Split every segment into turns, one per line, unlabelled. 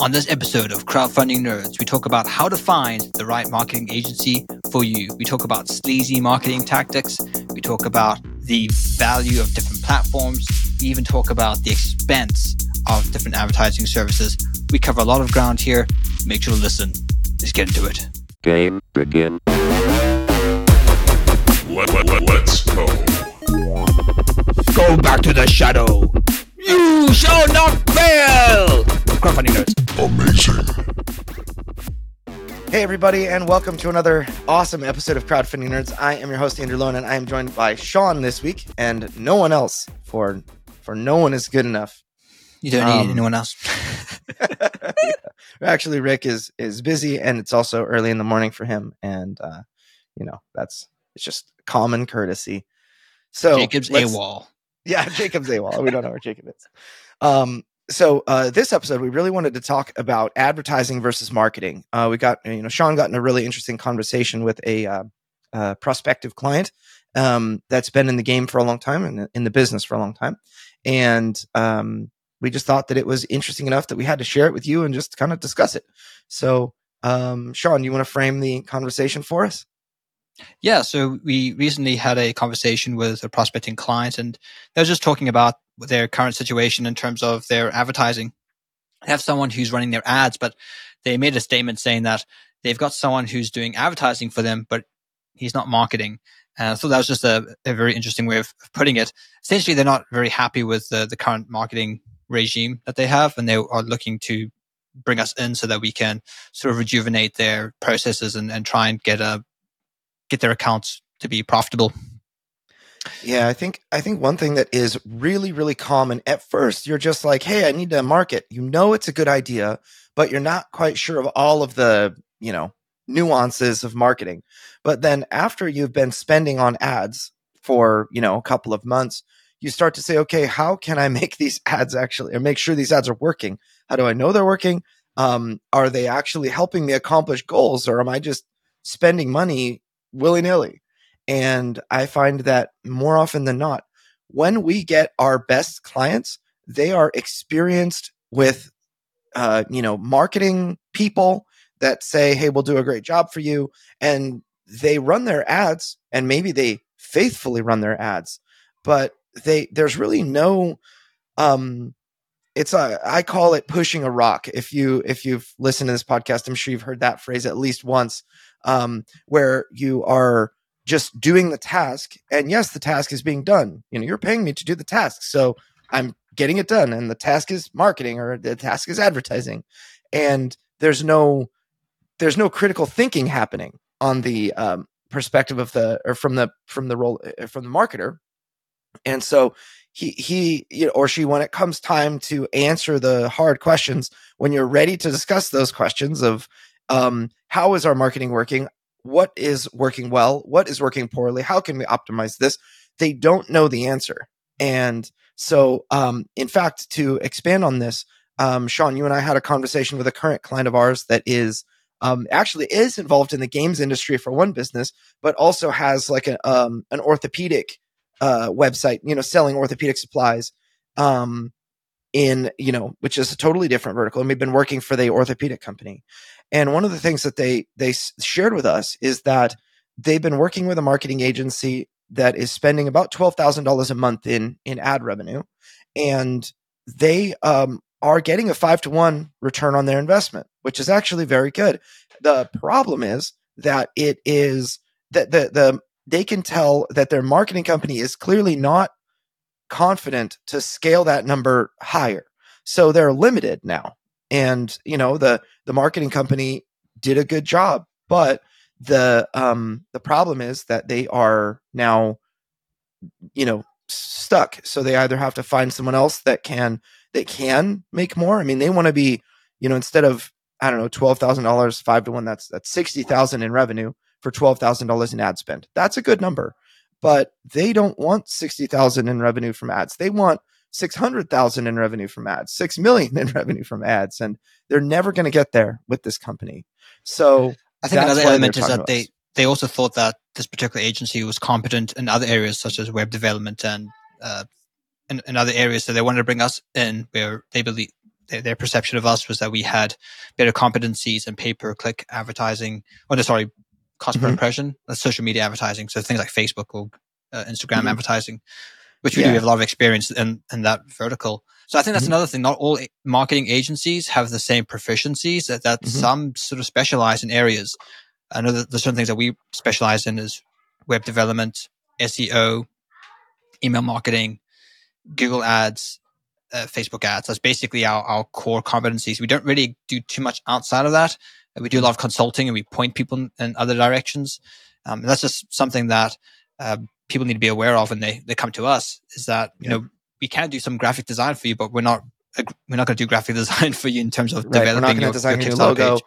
On this episode of Crowdfunding Nerds, we talk about how to find the right marketing agency for you. We talk about sleazy marketing tactics. We talk about the value of different platforms. We even talk about the expense of different advertising services. We cover a lot of ground here. Make sure to listen. Let's get into it.
Game begin.
Let, let, let, let's go.
Go back to the shadow. You shall not fail. Crowdfunding Nerds.
Amazing.
Hey, everybody, and welcome to another awesome episode of Crowdfunding Nerds. I am your host, Andrew Lone, and I am joined by Sean this week and no one else, for for no one is good enough.
You don't need
Um,
anyone else.
Actually, Rick is is busy, and it's also early in the morning for him, and uh, you know that's it's just common courtesy. So
Jacob's
let's-
AWOL.
Yeah, Jacob's AWOL. We don't know where Jacob is. Um, so uh, this episode, we really wanted to talk about advertising versus marketing. Uh, we got you know Sean got in a really interesting conversation with a uh, uh, prospective client um, that's been in the game for a long time and in the business for a long time, and um, we just thought that it was interesting enough that we had to share it with you and just kind of discuss it. So, um, Sean, you want to frame the conversation for us?
Yeah, so we recently had a conversation with a prospecting client, and they were just talking about their current situation in terms of their advertising. They have someone who's running their ads, but they made a statement saying that they've got someone who's doing advertising for them, but he's not marketing. Uh, so that was just a, a very interesting way of of putting it. Essentially, they're not very happy with the, the current marketing regime that they have, and they are looking to bring us in so that we can sort of rejuvenate their processes and, and try and get a get their accounts to be profitable.
Yeah, I think I think one thing that is really really common at first you're just like, "Hey, I need to market." You know it's a good idea, but you're not quite sure of all of the, you know, nuances of marketing. But then after you've been spending on ads for, you know, a couple of months, you start to say, "Okay, how can I make these ads actually or make sure these ads are working? How do I know they're working? Um, are they actually helping me accomplish goals or am I just spending money willy-nilly?" And I find that more often than not, when we get our best clients, they are experienced with, uh, you know, marketing people that say, "Hey, we'll do a great job for you," and they run their ads, and maybe they faithfully run their ads, but they there's really no, um, it's a I call it pushing a rock. If you if you've listened to this podcast, I'm sure you've heard that phrase at least once, um, where you are just doing the task and yes the task is being done. You know you're paying me to do the task so i'm getting it done and the task is marketing or the task is advertising. And there's no there's no critical thinking happening on the um, perspective of the or from the from the role uh, from the marketer. And so he he you know, or she when it comes time to answer the hard questions when you're ready to discuss those questions of um, how is our marketing working? What is working well? What is working poorly? How can we optimize this? They don't know the answer. And so um, in fact to expand on this um, sean you and i had a conversation with a current client of ours that is um, actually is involved in the games industry for one business but also has like a, um, an orthopedic uh, website you know selling orthopedic supplies um, in you know which is a totally different vertical. And we've been working for the orthopedic company and one of the things that they they shared with us is that they've been working with a marketing agency that is spending about twelve thousand dollars a month in in ad revenue, and they um, are getting a five to one return on their investment, which is actually very good. The problem is that it is that the the they can tell that their marketing company is clearly not confident to scale that number higher, so they're limited now and you know the the marketing company did a good job but the um the problem is that they are now you know stuck. So they either have to find someone else that can that can make more. I mean they want to be you know instead of i don't know $12000 5 to 1 that's that's 60000 in revenue for $12000 in ad spend. That's a good number but they don't want 60000 in revenue from ads. They want 600,000 in revenue from ads, 6 million in revenue from ads. And they're never going to get there with this company. So
I think
That's
another element is that they, they also thought that this particular agency was competent in other areas such as web development and uh, in, in other areas. So they wanted to bring us in where they believe their, their perception of us was that we had better competencies in pay per click advertising. Oh, no, sorry, cost per
Mhm.
impression. That's social media advertising. So things like Facebook or uh, Instagram
Mhm.
advertising, which we do have a lot of experience in, in that vertical. So I think that's
Mhm.
another thing. Not all marketing agencies have the same proficiencies that, that
Mhm.
some sort of specialize in areas. I know that there's certain things that we specialize in is web development, SEO, email marketing, Google ads, uh, Facebook ads. That's basically our, our core competencies. We don't really do too much outside of that. We do a lot of consulting and we point people in, in other directions. Um, and that's just something that uh, people need to be aware of when they, they come to us is that, you
Yeah.
know, we can do some graphic design for you, but we're not, we're not going to do graphic design for you in terms of
Right. We're
developing
not
your,
design
your
your logo.
page.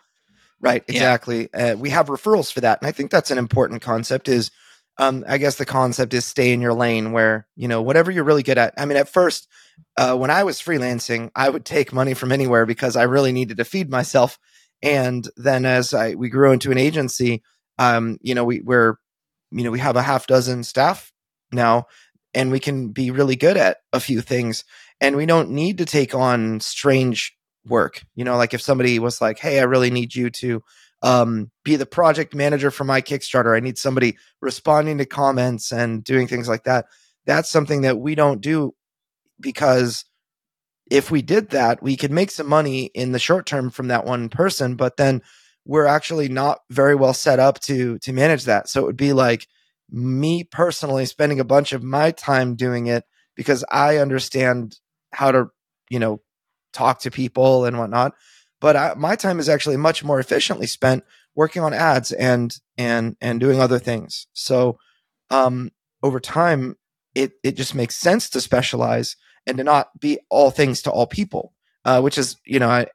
Right,
Yeah.
exactly. Uh, we have referrals for that, and I think that's an important concept. Is um, I guess the concept is stay in your lane, where you know whatever you're really good at. I mean, at first, uh, when I was freelancing, I would take money from anywhere because I really needed to feed myself. And then as I we grew into an agency, um, you know, we we're you know we have a half dozen staff now, and we can be really good at a few things, and we don't need to take on strange work. You know, like if somebody was like, "Hey, I really need you to um, be the project manager for my Kickstarter. I need somebody responding to comments and doing things like that." That's something that we don't do because if we did that, we could make some money in the short term from that one person, but then we're actually not very well set up to to manage that. So it would be like me personally spending a bunch of my time doing it because I understand how to, you know, talk to people and whatnot. But I, my time is actually much more efficiently spent working on ads and and and doing other things. So um, over time, it it just makes sense to specialize and to not be all things to all people. Uh, which is, you know, I,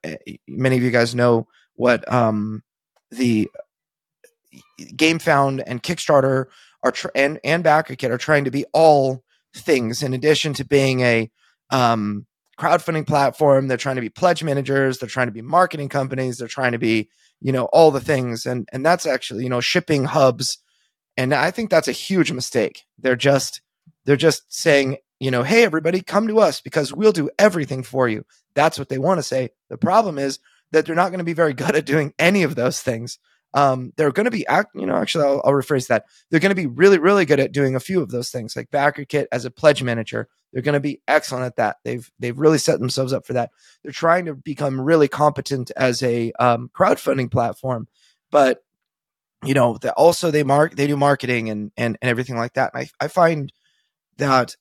many of you guys know what um, the GameFound and Kickstarter are tr- and and BackerKit are trying to be all things in addition to being a um, crowdfunding platform. They're trying to be pledge managers. They're trying to be marketing companies. They're trying to be you know all the things, and and that's actually you know shipping hubs. And I think that's a huge mistake. They're just they're just saying you know hey everybody come to us because we'll do everything for you. That's what they want to say. The problem is that they're not going to be very good at doing any of those things. Um, they're going to be, act, you know, actually, I'll, I'll rephrase that. They're going to be really, really good at doing a few of those things, like BackerKit as a pledge manager. They're going to be excellent at that. They've they've really set themselves up for that. They're trying to become really competent as a um, crowdfunding platform, but you know, the, also they mark they do marketing and and and everything like that. And I I find that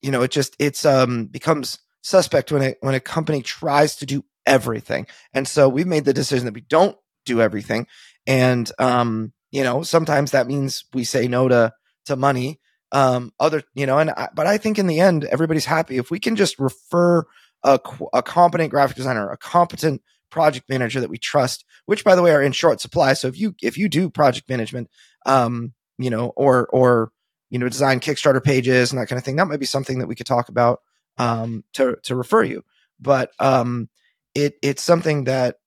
you know it just it's um becomes suspect when a when a company tries to do everything. And so we've made the decision that we don't do everything. And um, you know, sometimes that means we say no to to money. Um, other, you know, and I, but I think in the end, everybody's happy if we can just refer a, a competent graphic designer, a competent project manager that we trust, which by the way are in short supply. So if you if you do project management, um, you know, or or you know, design Kickstarter pages and that kind of thing, that might be something that we could talk about um, to to refer you. But um, it it's something that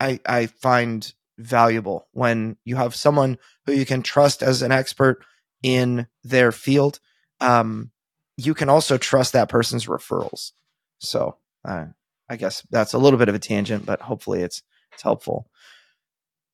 I I find valuable when you have someone who you can trust as an expert in their field. Um, you can also trust that person's referrals. So uh, I guess that's a little bit of a tangent, but hopefully it's it's helpful.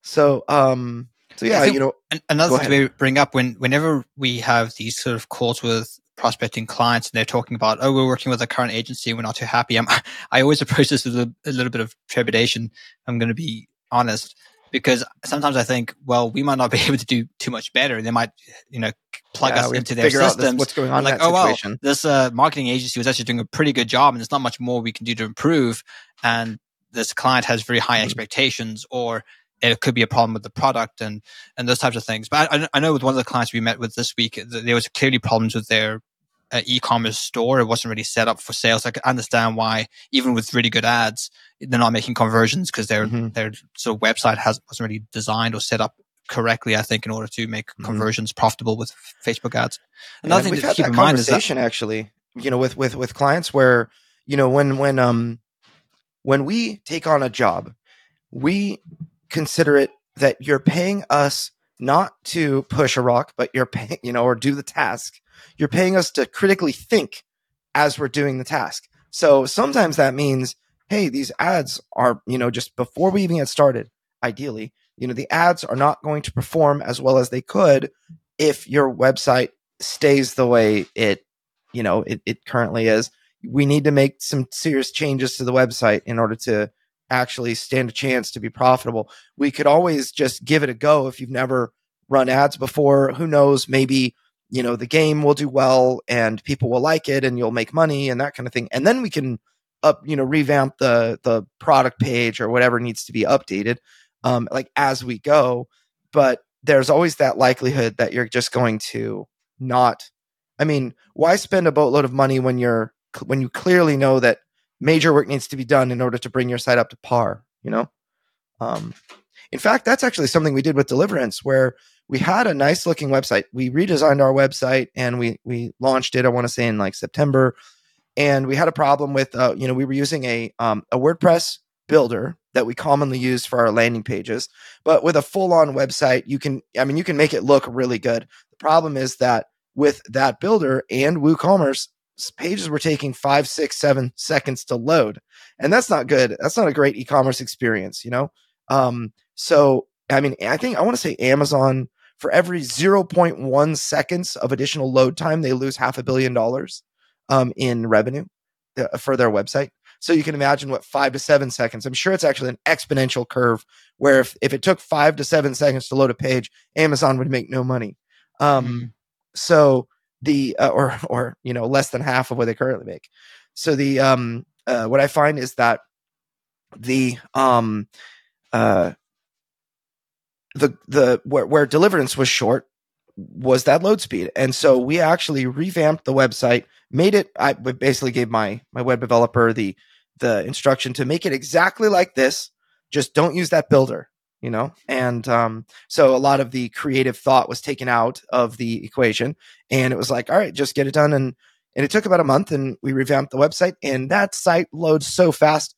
So um, so yeah, you know,
Another thing to bring up when whenever we have these sort of calls with prospecting clients and they're talking about, oh, we're working with a current agency, we're not too happy. I'm, I always approach this with a, a little bit of trepidation. I'm going to be honest because sometimes I think, well, we might not be able to do too much better. They might, you know, plug
yeah,
us into their
out this-
systems.
what's going on
like, oh well, this uh, marketing agency was actually doing a pretty good job, and there's not much more we can do to improve. And this client has very high
Mhm.
expectations, or it could be a problem with the product and and those types of things. But I, I know with one of the clients we met with this week, there was clearly problems with their uh, e-commerce store. It wasn't really set up for sales. I can understand why, even with really good ads, they're not making conversions because their
Mhm.
their sort of website has wasn't really designed or set up correctly. I think in order to make
Mhm.
conversions profitable with Facebook ads.
And
Another thing
we've
to
had
keep
that
in mind is that
conversation actually, you know, with with with clients where you know when when um when we take on a job, we consider it that you're paying us not to push a rock, but you're paying, you know, or do the task. You're paying us to critically think as we're doing the task. So sometimes that means hey, these ads are, you know, just before we even get started, ideally, you know, the ads are not going to perform as well as they could if your website stays the way it, you know, it, it currently is. We need to make some serious changes to the website in order to actually stand a chance to be profitable. We could always just give it a go if you've never run ads before. Who knows? Maybe, you know, the game will do well and people will like it and you'll make money and that kind of thing. And then we can up, you know, revamp the the product page or whatever needs to be updated um like as we go. But there's always that likelihood that you're just going to not I mean, why spend a boatload of money when you're when you clearly know that major work needs to be done in order to bring your site up to par, you know? Um in fact, that's actually something we did with Deliverance where we had a nice looking website. We redesigned our website and we we launched it I want to say in like September and we had a problem with uh, you know we were using a um, a WordPress builder that we commonly use for our landing pages, but with a full on website, you can I mean you can make it look really good. The problem is that with that builder and WooCommerce, pages were taking five, six, seven seconds to load, and that's not good. That's not a great e-commerce experience, you know. Um, so I mean, I think I want to say Amazon for every 0.1 seconds of additional load time, they lose half a billion dollars um, in revenue uh, for their website. So you can imagine what five to seven seconds. I'm sure it's actually an exponential curve where if, if it took five to seven seconds to load a page, Amazon would make no money. Um, mm. So the uh, or or you know less than half of what they currently make. So the um, uh, what I find is that the um, uh, the the where, where deliverance was short was that load speed. And so we actually revamped the website, made it I basically gave my my web developer the the instruction to make it exactly like this, just don't use that builder, you know? And um so a lot of the creative thought was taken out of the equation and it was like, all right, just get it done and and it took about a month and we revamped the website and that site loads so fast.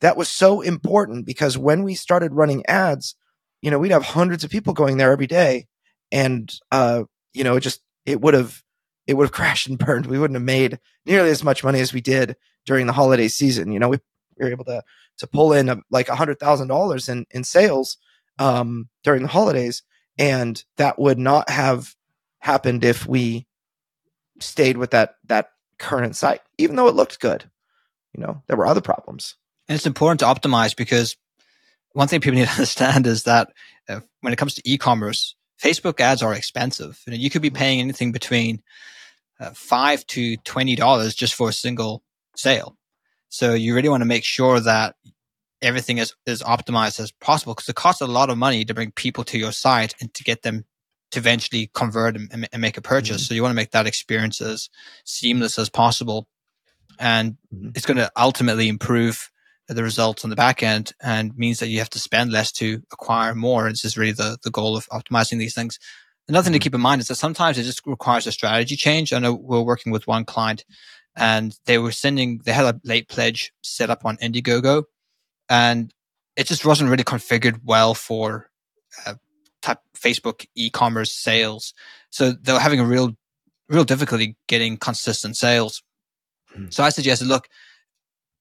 That was so important because when we started running ads, you know, we'd have hundreds of people going there every day and uh, you know, it just it would have it would have crashed and burned. We wouldn't have made nearly as much money as we did during the holiday season. You know, we, we were able to to pull in like a thousand dollars in in sales um, during the holidays, and that would not have happened if we stayed with that that current site, even though it looked good. You know, there were other problems.
And it's important to optimize because one thing people need to understand is that uh, when it comes to e-commerce, Facebook ads are expensive. You, know, you could be paying anything between uh, five to twenty dollars just for a single sale. So you really want to make sure that everything is as optimized as possible because it costs a lot of money to bring people to your site and to get them to eventually convert and, and make a purchase. Mm-hmm. So you want to make that experience as seamless as possible, and mm-hmm. it's going to ultimately improve the results on the back end and means that you have to spend less to acquire more. This is really the, the goal of optimizing these things. Another thing to mm-hmm. keep in mind is that sometimes it just requires a strategy change. I know we're working with one client and they were sending, they had a late pledge set up on Indiegogo and it just wasn't really configured well for uh, type Facebook e-commerce sales. So they were having a real, real difficulty getting consistent sales. Mm. So I suggested, look,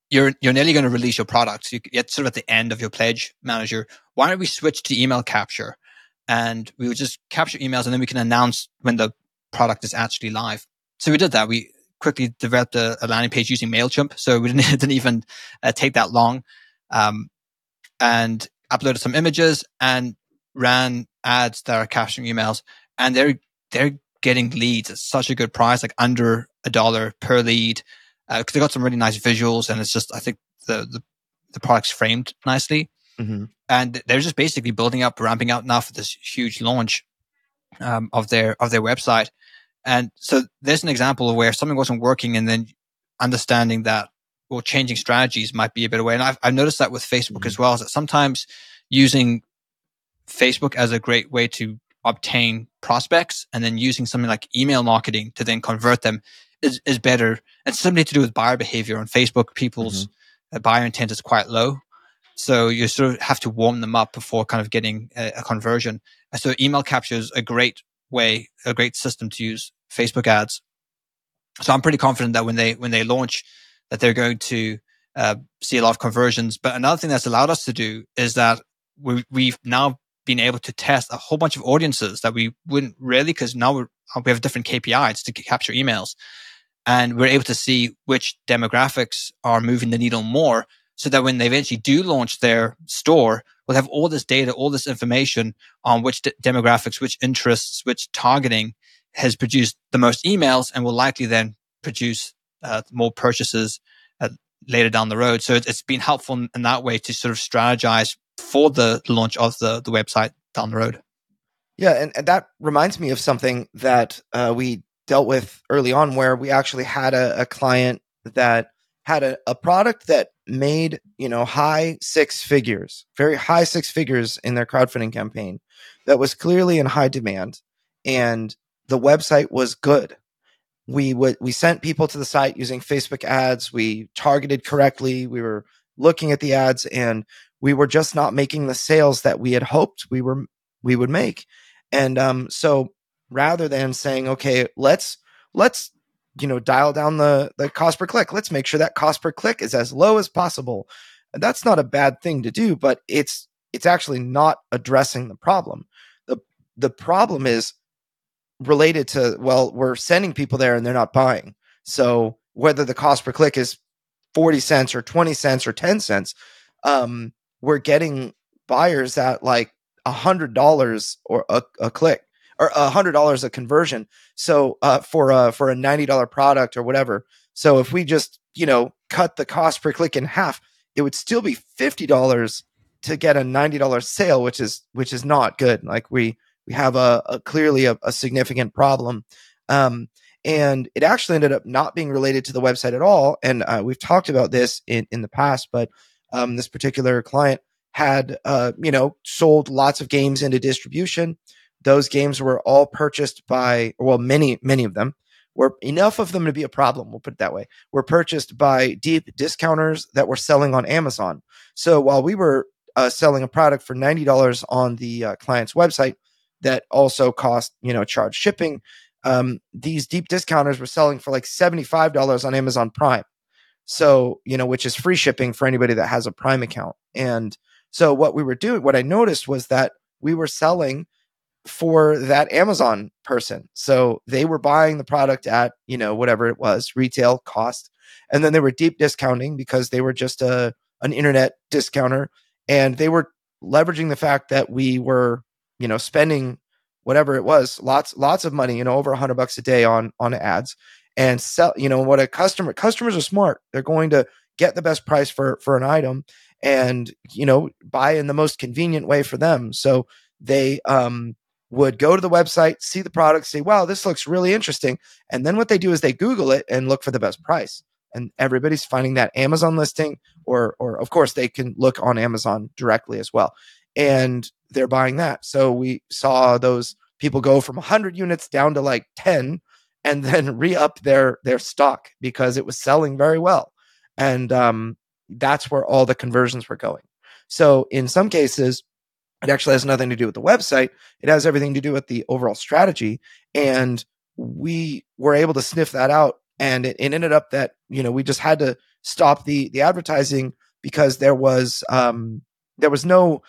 you're you're nearly going to release your product. You get sort of at the end of your pledge manager. Why don't we switch to email capture, and we would just capture emails, and then we can announce when the product is actually live. So we did that. We quickly developed a, a landing page using Mailchimp, so we didn't, didn't even uh, take that long, um, and uploaded some images and ran ads that are capturing emails, and they're they're getting leads at such a good price, like under a dollar per lead because uh, they got some really nice visuals and it's just I think the the, the product's framed nicely. Mm-hmm. And they're just basically building up, ramping up now for this huge launch um, of their of their website. And so there's an example of where something wasn't working, and then understanding that well, changing strategies might be a better way. And I've, I've noticed that with Facebook mm-hmm. as well, is that sometimes using Facebook as a great way to obtain prospects and then using something like email marketing to then convert them is, is better. It's something to do with buyer behavior on Facebook. People's mm-hmm. buyer intent is quite low. So you sort of have to warm them up before kind of getting a, a conversion. So email capture is a great way, a great system to use Facebook ads. So I'm pretty confident that when they, when they launch, that they're going to uh, see a lot of conversions. But another thing that's allowed us to do is that we, we've now been able to test a whole bunch of audiences that we wouldn't really, because now we're, we have different KPIs to capture emails. And we're able to see which demographics are moving the needle more so that when they eventually do launch their store, we'll have all this data, all this information on which de- demographics, which interests, which targeting has produced the most emails and will likely then produce uh, more purchases uh, later down the road. So it, has been helpful in that way to sort of strategize for the launch of the, the website down the road.
Yeah, and, and that reminds me of something that uh, we dealt with early on, where we actually had a, a client that had a, a product that made you know high six figures, very high six figures in their crowdfunding campaign, that was clearly in high demand, and the website was good. We would we sent people to the site using Facebook ads. We targeted correctly. We were looking at the ads, and we were just not making the sales that we had hoped we were we would make. And um, so rather than saying, okay, let's let's you know dial down the the cost per click, let's make sure that cost per click is as low as possible. And that's not a bad thing to do, but it's it's actually not addressing the problem. the The problem is related to well, we're sending people there and they're not buying. So whether the cost per click is 40 cents or 20 cents or 10 cents, um, we're getting buyers at like a hundred dollars or a, a click or a hundred dollars a conversion. So uh, for a for a ninety dollar product or whatever. So if we just you know cut the cost per click in half, it would still be fifty dollars to get a ninety dollar sale, which is which is not good. Like we we have a, a clearly a, a, significant problem. Um, and it actually ended up not being related to the website at all. And uh, we've talked about this in, in the past, but um, this particular client had, uh, you know, sold lots of games into distribution. Those games were all purchased by, well, many, many of them were enough of them to be a problem. We'll put it that way. Were purchased by deep discounters that were selling on Amazon. So while we were uh, selling a product for ninety dollars on the uh, client's website, that also cost you know charge shipping. Um, these deep discounters were selling for like seventy five dollars on Amazon Prime. So, you know, which is free shipping for anybody that has a Prime account. And so what we were doing, what I noticed was that we were selling for that Amazon person. So they were buying the product at, you know, whatever it was, retail cost. And then they were deep discounting because they were just a an internet discounter and they were leveraging the fact that we were, you know, spending whatever it was, lots lots of money, you know, over a 100 bucks a day on on ads and sell you know what a customer customers are smart. They're going to get the best price for for an item and you know buy in the most convenient way for them. So they um would go to the website see the product say wow this looks really interesting. And then what they do is they google it and look for the best price. And everybody's finding that amazon listing or or of course they can look on amazon directly as well. And they're buying that. So we saw those people go from 100 units down to like 10 and then re-up their their stock because it was selling very well. And um, that's where all the conversions were going. So in some cases it actually has nothing to do with the website. It has everything to do with the overall strategy. And we were able to sniff that out and it, it ended up that you know we just had to stop the the advertising because there was um there was no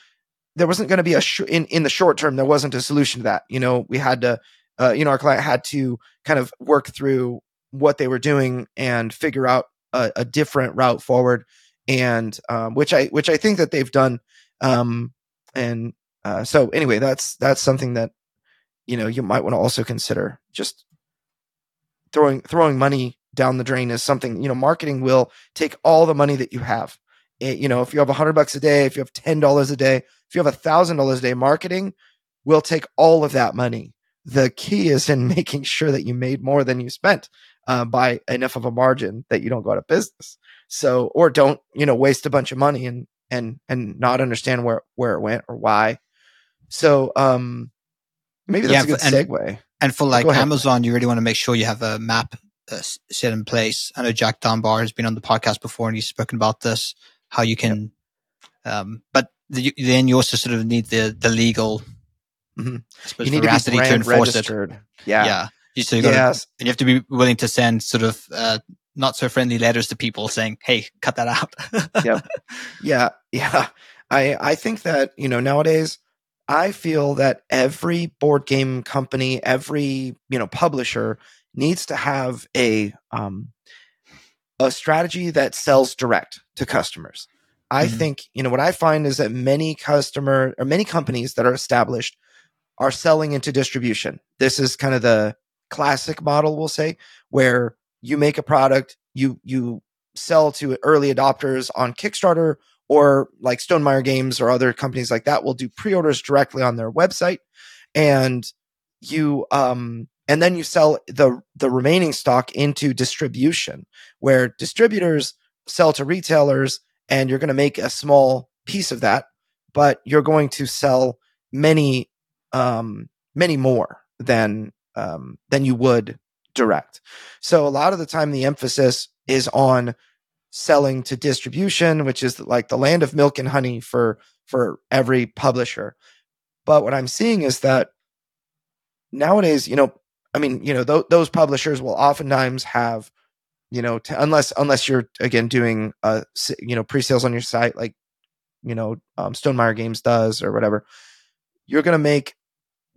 there wasn't going to be a sh- in in the short term there wasn't a solution to that you know we had to uh, you know, our client had to kind of work through what they were doing and figure out a, a different route forward, and um, which I which I think that they've done. Um, and uh, so anyway, that's that's something that you know you might want to also consider. Just throwing throwing money down the drain is something you know. Marketing will take all the money that you have. It, you know, if you have a hundred bucks a day, if you have ten dollars a day, if you have a thousand dollars a day, marketing will take all of that money the key is in making sure that you made more than you spent uh, by enough of a margin that you don't go out of business. So, or don't, you know, waste a bunch of money and, and, and not understand where, where it went or why. So, um, maybe that's yeah, a good
and,
segue.
And for like Amazon, you really want to make sure you have a map uh, set in place. I know Jack Dunbar has been on the podcast before and he's spoken about this, how you can, yep. um, but the, then you also sort of need the, the legal
Mm-hmm. You need to be brand registered. It. Yeah.
Yeah. So you, gotta, yes. and you have to be willing to send sort of uh, not so friendly letters to people saying, "Hey, cut that out."
Yep. Yeah, yeah. I I think that you know nowadays I feel that every board game company, every you know publisher needs to have a um, a strategy that sells direct to customers. I
Mhm.
think you know what I find is that many customer or many companies that are established are selling into distribution. This is kind of the classic model, we'll say, where you make a product, you you sell to early adopters on Kickstarter or like Stonemaier Games or other companies like that will do pre-orders directly on their website and you um and then you sell the the remaining stock into distribution where distributors sell to retailers and you're going to make a small piece of that but you're going to sell many um many more than um than you would direct. So a lot of the time the emphasis is on selling to distribution which is like the land of milk and honey for for every publisher. But what i'm seeing is that nowadays you know i mean you know th- those publishers will oftentimes have you know to, unless unless you're again doing uh you know pre-sales on your site like you know um, stonemaier games does or whatever you're going to make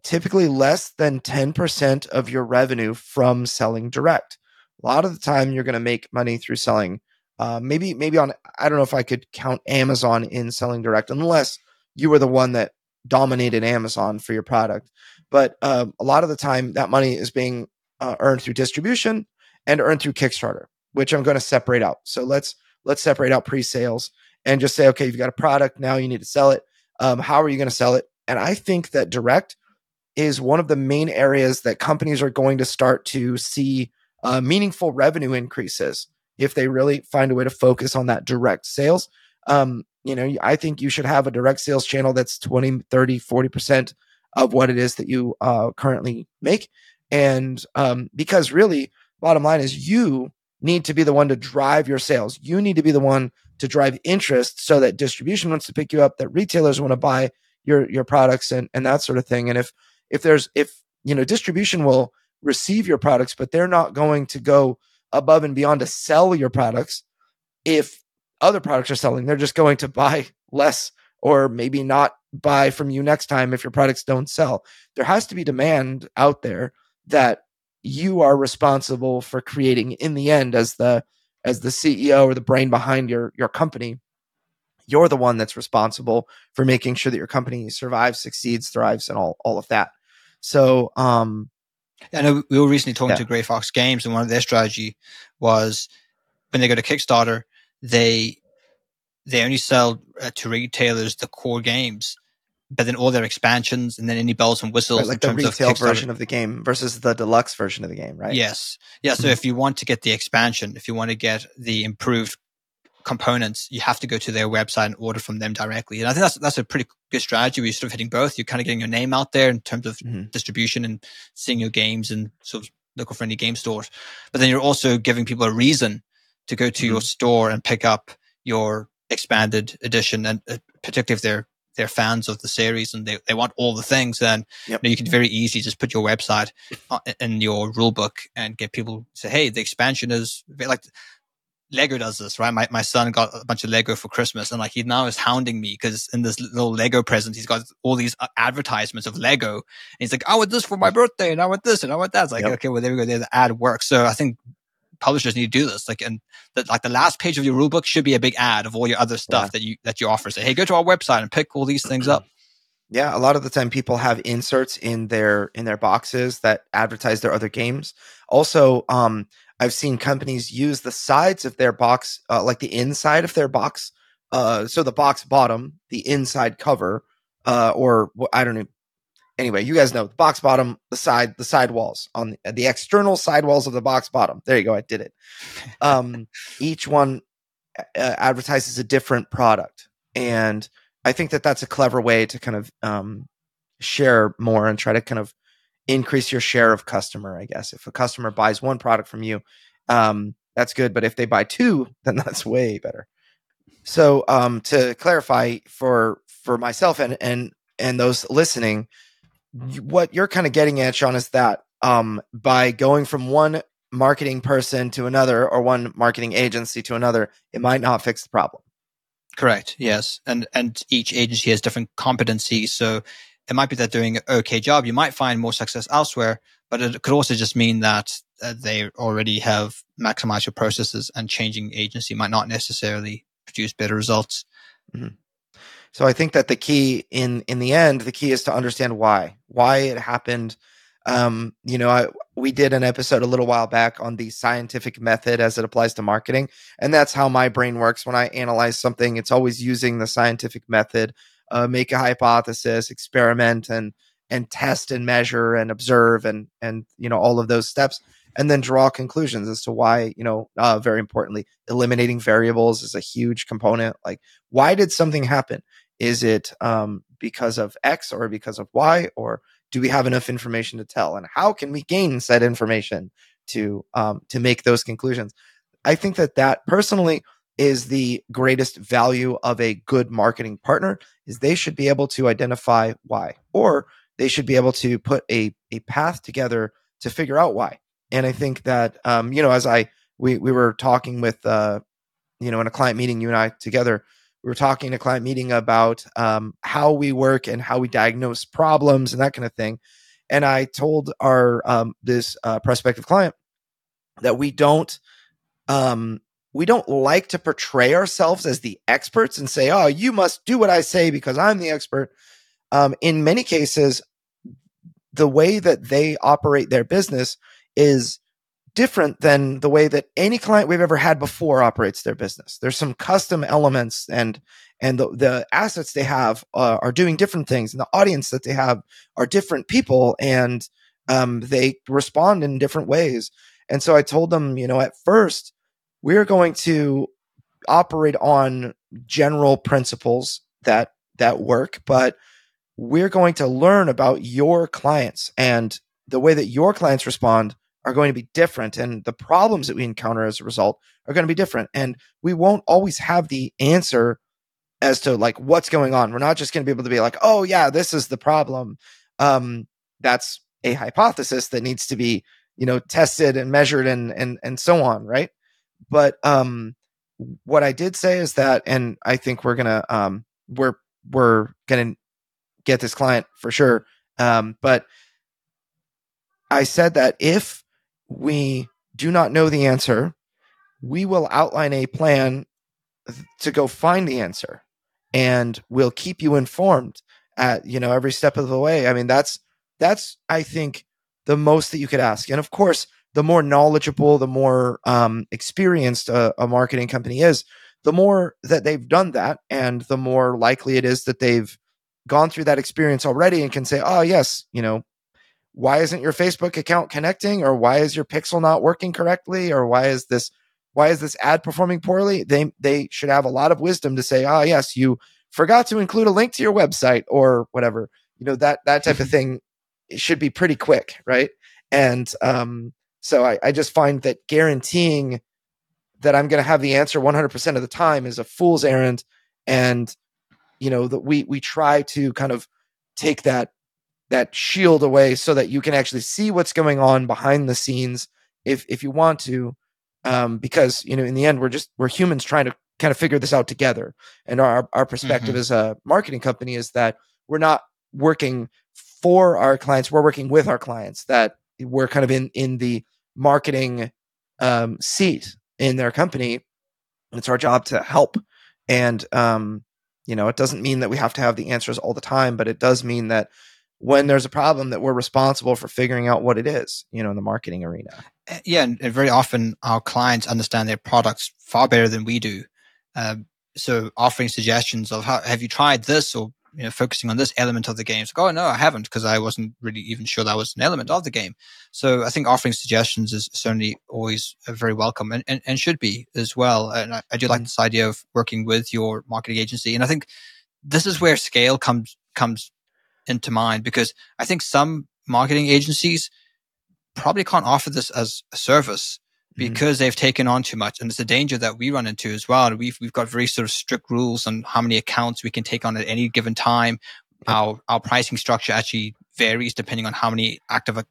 typically less than 10% of your revenue from selling direct. A lot of the time you're going to make money through selling uh, maybe maybe on i don't know if i could count amazon in selling direct unless you were the one that dominated amazon for your product but um, a lot of the time that money is being uh, earned through distribution and earned through kickstarter which i'm going to separate out. So let's let's separate out pre-sales and just say okay you've got a product now you need to sell it. Um, how are you going to sell it? And i think that direct is one of the main areas that companies are going to start to see uh, meaningful revenue increases if they really find a way to focus on that direct sales. Um, you know i think you should have a direct sales channel that's 20 30 40% of what it is that you uh, currently make. And um, because really bottom line is you need to be the one to drive your sales. You need to be the one to drive interest so that distribution wants to pick you up that retailers want to buy your your products and and that sort of thing. And if if there's if you know distribution will receive your products but they're not going to go above and beyond to sell your products if other products are selling they're just going to buy less or maybe not buy from you next time if your products don't sell. There has to be demand out there that you are responsible for creating in the end as the as the CEO or the brain behind your your company. You're the one that's responsible for making sure that your company survives succeeds thrives and all all of that. So um
I know we were recently talking
Yeah.
to Grey Fox Games, and one of their strategy was when they go to Kickstarter, they they only sell uh, to retailers the core games, but then all their expansions and then any bells and whistles
right, like
in
the
terms of
retail
Kickstarter.
version of the game versus the deluxe version of the game right
Yes, yeah. So
Mhm.
if you want to get the expansion, if you want to get the improved components, you have to go to their website and order from them directly. And I think that's that's a pretty good strategy. Where you're sort of hitting both. You're kind of getting your name out there in terms of
Mhm.
distribution and seeing your games in sort of local friendly game stores. But then you're also giving people a reason to go to your store and pick up your expanded edition, and uh, particularly if they're they're fans of the series and they, they want all the things, then
Yep.
you, know, you can very easily just put your website uh, in your rule book and get people say, hey, the expansion is like Lego does this, right? My my son got a bunch of Lego for Christmas, and like he now is hounding me because in this little Lego present, he's got all these uh, advertisements of Lego. And he's like, "I want this for my birthday, and I want this, and I want that." It's like,
Yep.
okay, well there we go. There the ad works. So I think publishers need to do this. Like, and that like the last page of your rule book should be a big ad of all your other stuff
Yeah.
that you that you offer. Say, hey, go to our website and pick all these things up.
yeah a lot of the time people have inserts in their in their boxes that advertise their other games also um i've seen companies use the sides of their box uh, like the inside of their box uh so the box bottom the inside cover uh or i don't know anyway you guys know the box bottom the side the side walls on the, the external side walls of the box bottom. There you go i did it. Um each one uh, advertises a different product. And i think that that's a clever way to kind of um, share more and try to kind of increase your share of customer i guess. If a customer buys one product from you um, that's good. But if they buy two then that's way better. So um, to clarify for for myself and and and those listening what you're kind of getting at sean is that um, by going from one marketing person to another or one marketing agency to another, it might not fix the problem.
Correct. Yes. And, and each agency has different competencies. So it might be that doing an okay job. You might find more success elsewhere, but it could also just mean that uh, they already have maximized your processes and changing agency might not necessarily produce better results.
Mm-hmm. So I think that the key in in the end, the key is to understand why, why it happened. Um, you know, I, we did an episode a little while back on the scientific method as it applies to marketing, and that's how my brain works when I analyze something. It's always using the scientific method, uh, make a hypothesis, experiment, and and test and measure and observe and and you know all of those steps and then draw conclusions as to why you know uh, very importantly eliminating variables is a huge component like why did something happen is it um, because of x or because of y or do we have enough information to tell? And how can we gain said information to um, to make those conclusions? I think that that personally is the greatest value of a good marketing partner is they should be able to identify why or they should be able to put a, a path together to figure out why. And I think that um, you know, as I we we were talking with uh, you know, in a client meeting, you and I together, we were talking in a client meeting about um, how we work and how we diagnose problems and that kind of thing. And I told our um, this uh, prospective client that we don't um, we don't like to portray ourselves as the experts and say, "Oh, you must do what I say because I'm the expert." Um, in many cases, the way that they operate their business is different than the way that any client we've ever had before operates their business. There's some custom elements and and the, the assets they have uh, are doing different things, and the audience that they have are different people, and um, they respond in different ways. And so I told them, you know, at first we're going to operate on general principles that that work, but we're going to learn about your clients and the way that your clients respond are going to be different and the problems that we encounter as a result are going to be different and we won't always have the answer as to like what's going on. We're not just going to be able to be like oh yeah this is the problem. Um that's a hypothesis that needs to be you know tested and measured and and and so on right? But um what i did say is that and i think we're going to um we're we're going to get this client for sure um but I said that if we do not know the answer, we will outline a plan to go find the answer and we'll keep you informed at you know every step of the way. I mean that's that's i think the most that you could ask. And of course the more knowledgeable the more um, experienced a, a marketing company is the more that they've done that and the more likely it is that they've gone through that experience already and can say oh yes you know why isn't your Facebook account connecting or why is your pixel not working correctly or why is this why is this ad performing poorly? They they should have a lot of wisdom to say, "Ah, oh, yes, you forgot to include a link to your website or whatever." You know, that that type of thing should be pretty quick, right? And um so I, I just find that guaranteeing that I'm going to have the answer 100% of the time is a fool's errand and you know that we we try to kind of take that that shield away so that you can actually see what's going on behind the scenes if if you want to um, because you know in the end we're just we're humans trying to kind of figure this out together. And our our perspective mm-hmm. as a marketing company is that we're not working for our clients we're working with our clients that we're kind of in in the marketing um, seat in their company. It's our job to help. And um, you know it doesn't mean that we have to have the answers all the time but it does mean that when there's a problem that we're responsible for figuring out what it is, you know, in the marketing arena.
Eh, yeah, and very often our clients understand their products far better than we do. Um, so offering suggestions of how have you tried this or you know focusing on this element of the game. So, oh no, I haven't because I wasn't really even sure that was an element of the game. So I think offering suggestions is certainly always very welcome and, and, and should be as well. And I, I do like mm-hmm. this idea of working with your marketing agency. And I think this is where scale comes comes into mind because I think some marketing agencies probably can't offer this as a service mm-hmm. because mm-hmm. they've taken on too much. And it's a danger that we run into as well. We've, we've got very sort of strict rules on how many accounts we can take on at any given time. Our, our pricing structure actually varies depending on how many active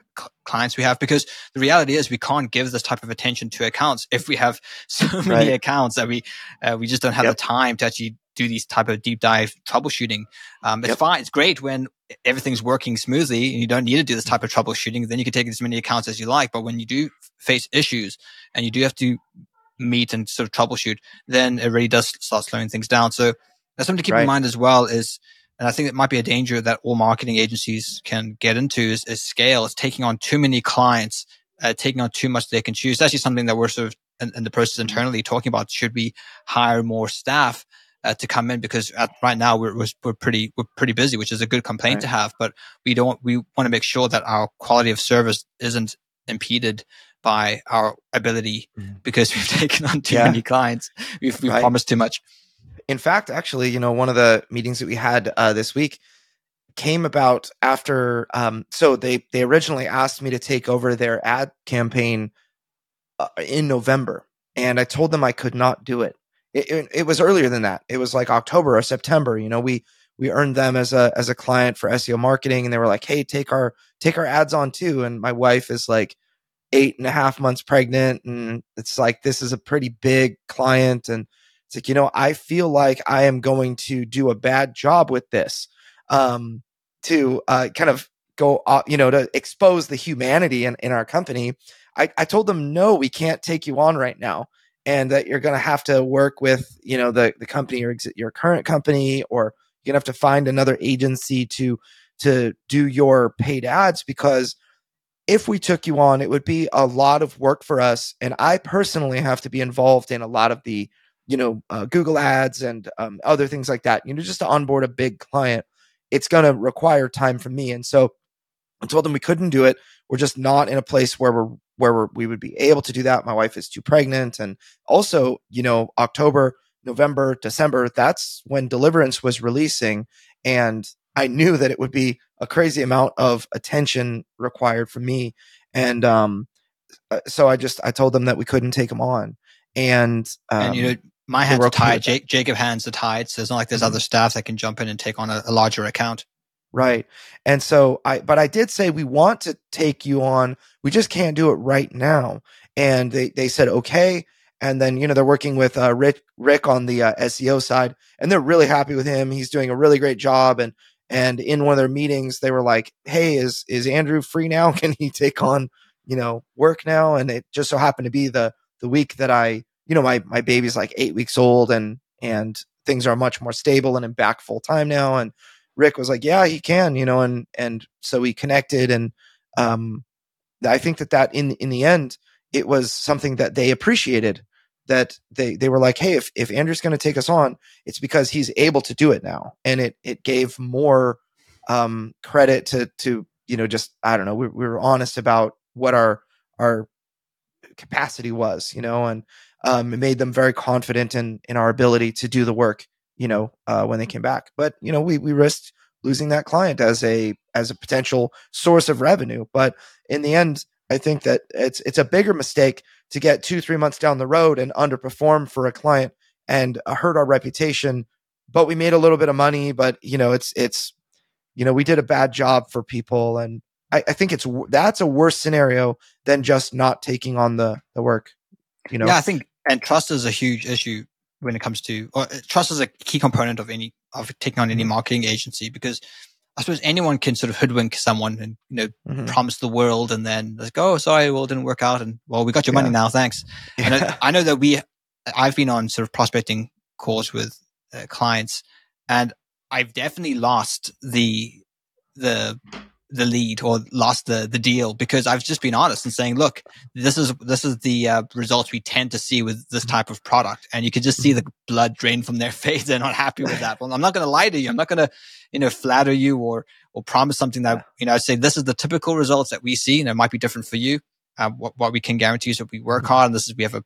clients we have. Because the reality is we can't give this type of attention to accounts if we have so many right. accounts that we uh, we just don't have yep. the time to actually do these type of deep dive troubleshooting. Um, it's yep. fine. It's great when everything's working smoothly and you don't need to do this type of troubleshooting. Then you can take as many accounts as you like. But when you do face issues and you do have to meet and sort of troubleshoot, then it really does start slowing things down. So that's something to keep right. in mind as well is, and I think it might be a danger that all marketing agencies can get into is, is scale. It's taking on too many clients, uh, taking on too much they can choose. That's actually something that we're sort of in, in the process mm-hmm. internally talking about. Should we hire more staff? Uh, to come in because at, right now we're, we're pretty we're pretty busy, which is a good complaint right. to have. But we don't we want to make sure that our quality of service isn't impeded by our ability mm-hmm. because we've taken on too yeah. many clients. We've, we've right. promised too much.
In fact, actually, you know, one of the meetings that we had uh, this week came about after. Um, so they they originally asked me to take over their ad campaign uh, in November, and I told them I could not do it. It, it. it was earlier than that. It was like October or September. You know, we we earned them as a as a client for SEO marketing, and they were like, "Hey, take our take our ads on too." And my wife is like eight and a half months pregnant, and it's like this is a pretty big client, and it's like you know I feel like I am going to do a bad job with this, um, to uh, kind of go, uh, you know, to expose the humanity in in our company. I, I told them no, we can't take you on right now and that you're going to have to work with you know the the company or your current company or you're gonna have to find another agency to to do your paid ads because if we took you on, it would be a lot of work for us. And I personally have to be involved in a lot of the, you know, uh, Google ads and um, other things like that. You know, just to onboard a big client, it's going to require time from me. And so I told them we couldn't do it. We're just not in a place where we're where we're, we would be able to do that. My wife is too pregnant, and also, you know, October November, December, that's when Deliverance was releasing. And I knew that it would be a crazy amount of attention required from me. And um, uh, so I just, I told them that we couldn't take them on. And, um,
and you know, my hands are tied. Jacob hands are tied. So it's not like there's mm-hmm. other staff that can jump in and take on a, a larger account.
Right. And so I, but I did say we want to take you on. We just can't do it right now. And they, they said, okay and then you know they're working with uh, Rick Rick on the uh, SEO side, and they're really happy with him. He's doing a really great job. And and in one of their meetings, they were like, "Hey, is is Andrew free now? Can he take on you know work now?" And it just so happened to be the the week that I you know my my baby's like eight weeks old, and and things are much more stable and I'm back full time now. And Rick was like, "Yeah, he can," you know, and and so we connected, and um, I think that that in in the end it was something that they appreciated that they they were like, hey, if if Andrew's going to take us on, it's because he's able to do it now, and it it gave more um, credit to to you know just I don't know we, we were honest about what our our capacity was, you know, and um, it made them very confident in in our ability to do the work, you know, uh, when they came back. But you know, we we risked losing that client as a as a potential source of revenue, but in the end, I think that it's it's a bigger mistake to get two three months down the road and underperform for a client and uh, hurt our reputation. But we made a little bit of money. But you know, it's it's you know we did a bad job for people, and I, I think it's that's a worse scenario than just not taking on the the work. You know,
yeah, I think and trust is a huge issue when it comes to or uh, trust is a key component of any of taking on any mm-hmm. marketing agency because I suppose anyone can sort of hoodwink someone and you know mm-hmm. promise the world and then like oh sorry well it didn't work out and well we got your yeah. money now thanks. Yeah. And I, I, know that we I've been on sort of prospecting calls with uh, clients and I've definitely lost the the the lead or lost the the deal because I've just been honest and saying, look, this is this is the uh, results we tend to see with this mm-hmm. type of product, and you can just see the mm-hmm. blood drain from their face. They're not happy with that. Well, I'm not going to lie to you. I'm not going to, you know, flatter you or or promise something that you know. I say this is the typical results that we see, and it might be different for you. Uh, what what we can guarantee is that we work mm-hmm. hard, and this is we have a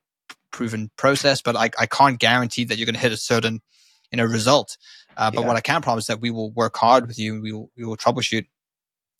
proven process, but I I can't guarantee that you're going to hit a certain you know result. Uh, but yeah. what I can promise is that we will work hard with you, and we will we will troubleshoot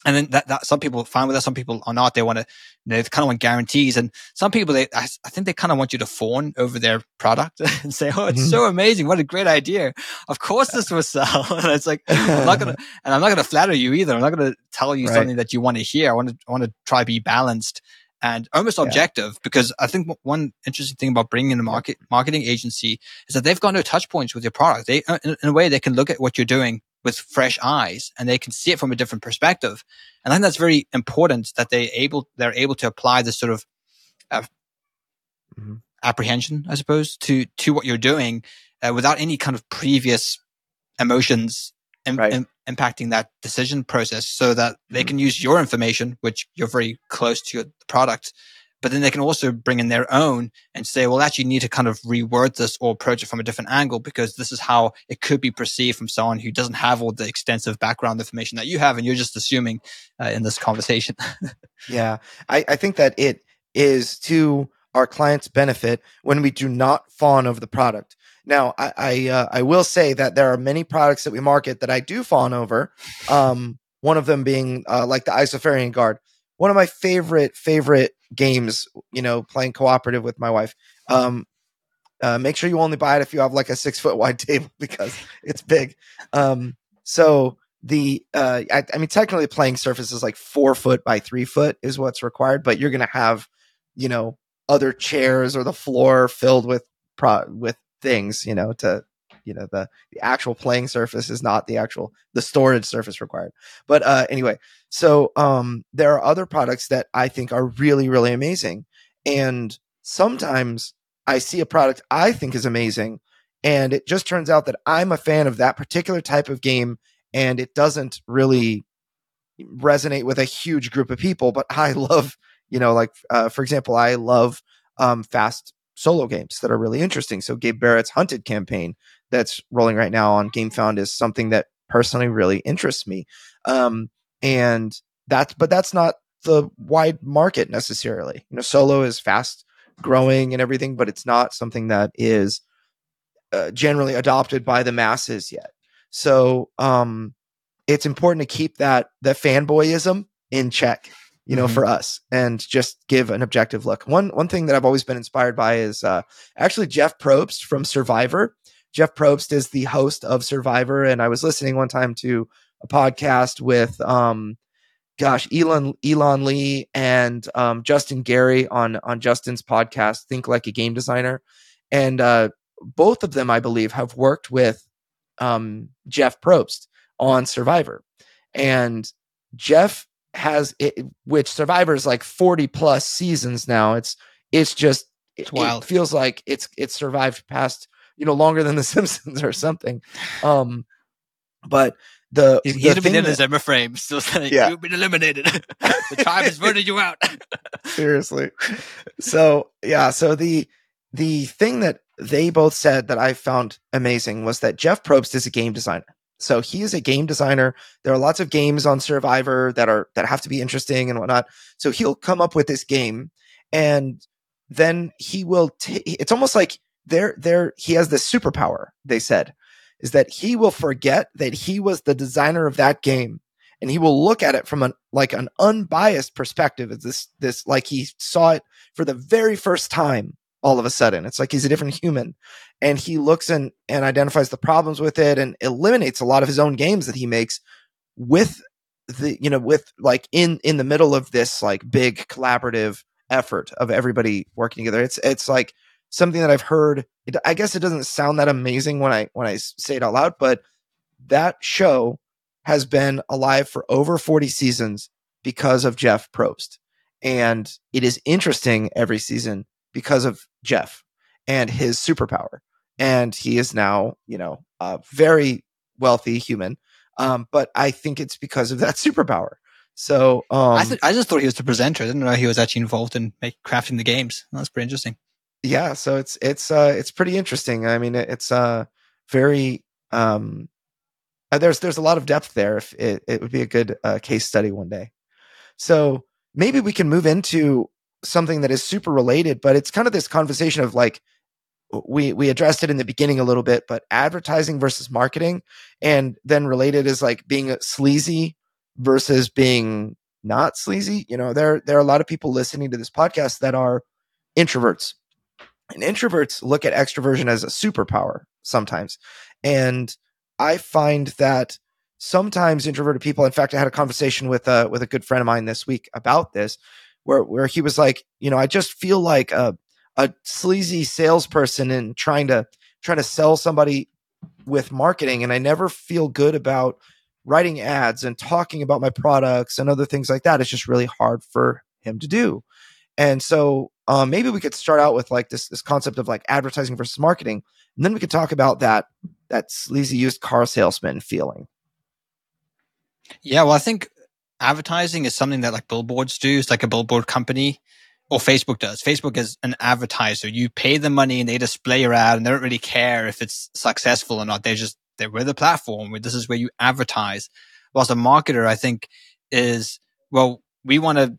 and then that, that some people are fine with that, some people are not. They want to, you know, they kind of want guarantees, and some people they, I, I think they kind of want you to fawn over their product and say, "Oh, it's mm-hmm. so amazing! What a great idea! Of course, this will sell." and it's like I'm not gonna, and I'm not gonna flatter you either. I'm not gonna tell you right. something that you want to hear. I want to, I want to try to be balanced and almost yeah. objective because I think one interesting thing about bringing in a market marketing agency is that they've got no touch points with your product. They, in, in a way, they can look at what you're doing with fresh eyes and they can see it from a different perspective. And I think that's very important that they able they're able to apply this sort of uh, mm-hmm. apprehension, I suppose, to to what you're doing uh, without any kind of previous emotions Im- right. Im- impacting that decision process, so that they mm-hmm. can use your information, which you're very close to your product, but then they can also bring in their own and say, well, actually you need to kind of reword this or approach it from a different angle because this is how it could be perceived from someone who doesn't have all the extensive background information that you have. And you're just assuming uh, in this conversation.
yeah. I, I think that it is to our clients' benefit when we do not fawn over the product. Now, I I, uh, I, will say that there are many products that we market that I do fawn over. Um, one of them being uh, like the Isofarian Guard one of my favorite favorite games. You know, playing cooperative with my wife. Um, uh, make sure you only buy it if you have like a six foot wide table because it's big. Um, so the uh, I, I, mean, technically, playing surface is like four foot by three foot is what's required, but you're gonna have you know other chairs or the floor filled with pro with things you know to you know the the actual playing surface is not the actual the storage surface required but uh anyway so um there are other products that i think are really really amazing and sometimes i see a product i think is amazing and it just turns out that i'm a fan of that particular type of game and it doesn't really resonate with a huge group of people but i love you know like uh, for example i love um, fast solo games that are really interesting. So Gabe Barrett's Hunted campaign that's rolling right now on GameFound is something that personally really interests me. Um, and that's, but that's not the wide market necessarily. You know, solo is fast growing and everything, but it's not something that is uh, generally adopted by the masses yet. So, um, it's important to keep that, that fanboyism in check you know, mm-hmm. for us and just give an objective look. One one thing that I've always been inspired by is uh, actually Jeff Probst from Survivor. Jeff Probst is the host of Survivor, and I was listening one time to a podcast with um, gosh, Elan Elan Lee and um, Justin Gary on on Justin's podcast, Think Like a Game Designer, and uh, both of them, I believe, have worked with um, Jeff Probst on Survivor, and Jeff has it, which Survivor is like 40 plus seasons now. It's it's just it's it, wild. It feels like it's it's survived past you know longer than the Simpsons or something. Um, but the
he's the been in his Emma frame, still saying yeah. you've been eliminated. the tribe has voted you out.
Seriously. So yeah, so the the thing that they both said that I found amazing was that Jeff Probst is a game designer. So he is a game designer. There are lots of games on Survivor that are that have to be interesting and whatnot. So he'll come up with this game, and then he will. T- it's almost like there, there. He has this superpower. They said is that he will forget that he was the designer of that game, and he will look at it from an like an unbiased perspective. Is this this like he saw it for the very first time all of a sudden. It's like he's a different human. And he looks and, and identifies the problems with it and eliminates a lot of his own games that he makes with the, you know, with like in, in the middle of this like big collaborative effort of everybody working together. It's, it's like something that I've heard. It, I guess it doesn't sound that amazing when I, when I say it out loud, but that show has been alive for over 40 seasons because of Jeff Probst. And it is interesting every season because of Jeff and his superpower. And he is now, you know, a very wealthy human. Um, but I think it's because of that superpower. So um,
I, th- I just thought he was the presenter. I didn't know he was actually involved in make, crafting the games. That's pretty interesting.
Yeah, so it's it's uh, it's pretty interesting. I mean, it's uh, very um, uh, there's there's a lot of depth there. If it, it would be a good uh, case study one day. So maybe we can move into something that is super related, but it's kind of this conversation of like we we addressed it in the beginning a little bit, but advertising versus marketing, and then related is like being sleazy versus being not sleazy. You know, there there are a lot of people listening to this podcast that are introverts. And introverts look at extroversion as a superpower sometimes. And I find that sometimes introverted people, in fact, I had a conversation with a with a good friend of mine this week about this, where where he was like, you know, I just feel like a a sleazy salesperson and trying to trying to sell somebody with marketing, and I never feel good about writing ads and talking about my products and other things like that. It's just really hard for him to do. And so um, maybe we could start out with like this this concept of like advertising versus marketing, and then we could talk about that that sleazy used car salesman feeling.
Yeah, well, I think advertising is something that like billboards do. It's like a billboard company, or Facebook does. Facebook is an advertiser. You pay them money and they display your ad, and they don't really care if it's successful or not. They just they're with the platform. where This is where you advertise. Whilst a marketer, I think, is well, we want to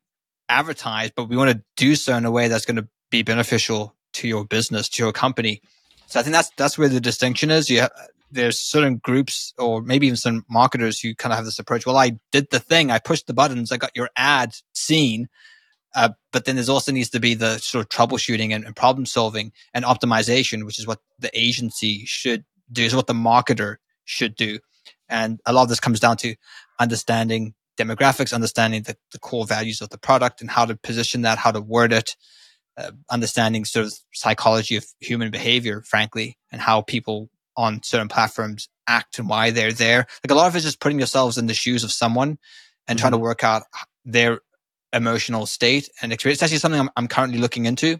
advertise, but we want to do so in a way that's going to be beneficial to your business, to your company. So I think that's that's where the distinction is. You have, there's certain groups or maybe even some marketers who kind of have this approach. Well, I did the thing, I pushed the buttons, I got your ad seen. Uh, but then there's also needs to be the sort of troubleshooting and, and, problem solving and optimization, which is what the agency should do, is what the marketer should do. And a lot of this comes down to understanding demographics, understanding the, the core values of the product and how to position that, how to word it, uh, understanding sort of psychology of human behavior, frankly, and how people on certain platforms act and why they're there. Like a lot of it is just putting yourselves in the shoes of someone and mm-hmm. trying to mm-hmm. work out their emotional state and experience. It's actually something I'm, I'm currently looking into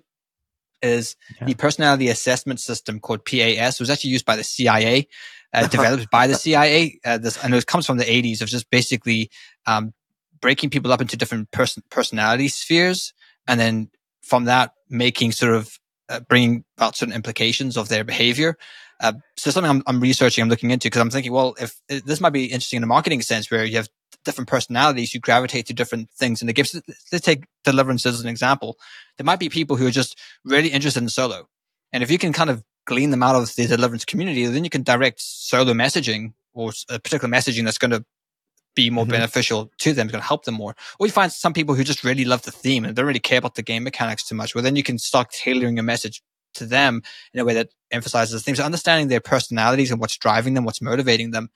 is yeah. the personality assessment system called PAS. It was actually used by the CIA, uh, developed by the CIA. Uh, this, and it comes from the 80s of just basically um, breaking people up into different person, personality spheres and then from that making sort of uh, bringing about certain implications of their behavior. Uh, so something I'm, I'm, researching, I'm looking into because I'm thinking, well, if, this might be interesting in a marketing sense where you have different personalities, you gravitate to different things. And it gives, let's take deliverance as an example. There might be people who are just really interested in solo. And if you can kind of glean them out of the deliverance community, then you can direct solo messaging or a particular messaging that's going to be more mm-hmm. beneficial to them, it's going to help them more. Or you find some people who just really love the theme and don't really care about the game mechanics too much. Well, then you can start tailoring your message to them in a way that emphasizes things. So understanding their personalities and what's driving them, what's motivating them.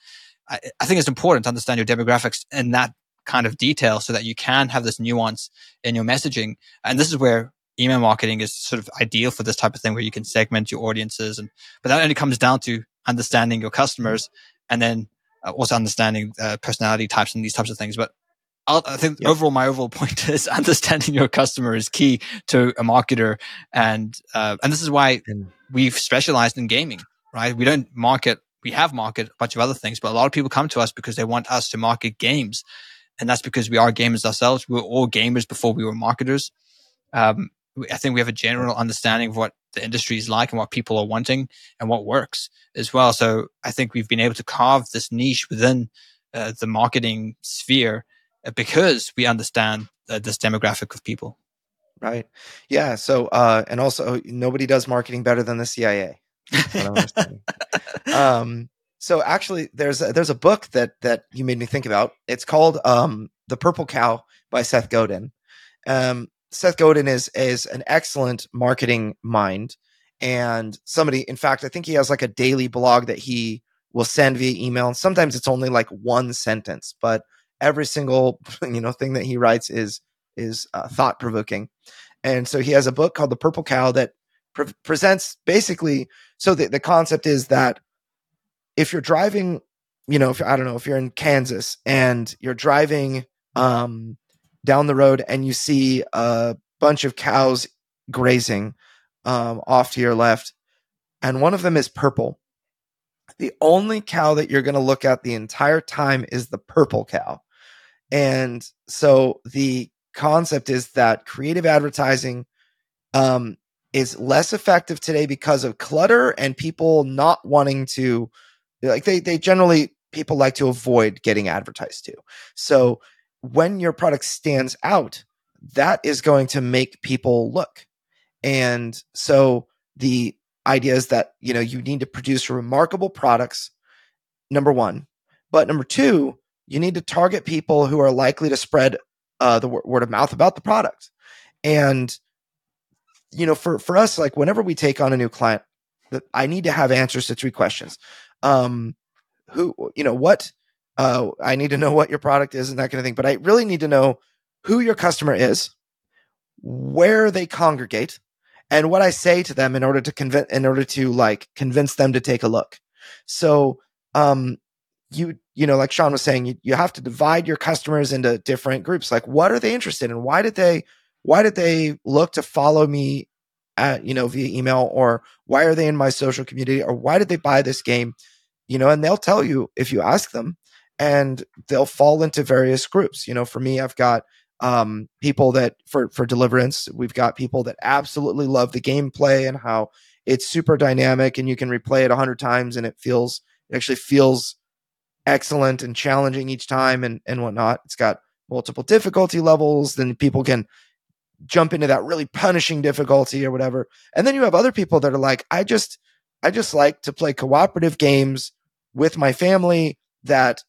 I, I think it's important to understand your demographics in that kind of detail so that you can have this nuance in your messaging. And this is where email marketing is sort of ideal for this type of thing where you can segment your audiences. And, but that only comes down to understanding your customers and then uh, also understanding uh, personality types and these types of things. But I'll, i think yep. overall, my overall point is understanding your customer is key to a marketer, and uh, and this is why we've specialized in gaming. Right? We don't market. We have market a bunch of other things, but a lot of people come to us because they want us to market games, and that's because we are gamers ourselves. We were all gamers before we were marketers. Um, I think we have a general understanding of what the industry is like and what people are wanting and what works as well. So I think we've been able to carve this niche within uh, the marketing sphere uh, because we understand uh, this demographic of people.
Right. Yeah. So, uh, and also nobody does marketing better than the CIA. um, so actually there's a, there's a book that, that you made me think about. It's called, um, The Purple Cow by Seth Godin. Um, Seth Godin is is an excellent marketing mind and somebody in fact I think he has like a daily blog that he will send via email and sometimes it's only like one sentence but every single you know thing that he writes is is uh, thought provoking and so he has a book called The Purple Cow that pre- presents basically so the, the concept is that if you're driving you know if I don't know if you're in Kansas and you're driving um down the road and you see a bunch of cows grazing um, off to your left, and one of them is purple. The only cow that you're going to look at the entire time is the purple cow. And so the concept is that creative advertising um, is less effective today because of clutter and people not wanting to, like, they, they generally, people like to avoid getting advertised to. So when your product stands out, that is going to make people look. And so the idea is that, you know, you need to produce remarkable products, number one. But number two, you need to target people who are likely to spread uh, the word of mouth about the product. And you know, for for us, like whenever we take on a new client, I need to have answers to three questions. Um, who, you know, what? Uh, I need to know what your product is and that kind of thing. But I really need to know who your customer is, where they congregate, and what I say to them in order to convince, in order to like convince them to take a look. So, um, you, you know, like Sean was saying, you, you have to divide your customers into different groups. Like, what are they interested in? Why did they, why did they look to follow me at, you know, via email or why are they in my social community or why did they buy this game? You know, and they'll tell you if you ask them and they'll fall into various groups. You know, for me, I've got um, people that for for deliverance we've got people that absolutely love the gameplay and how it's super dynamic and you can replay it a hundred times and it feels it actually feels excellent and challenging each time and and whatnot it's got multiple difficulty levels then people can jump into that really punishing difficulty or whatever and then you have other people that are like i just i just like to play cooperative games with my family that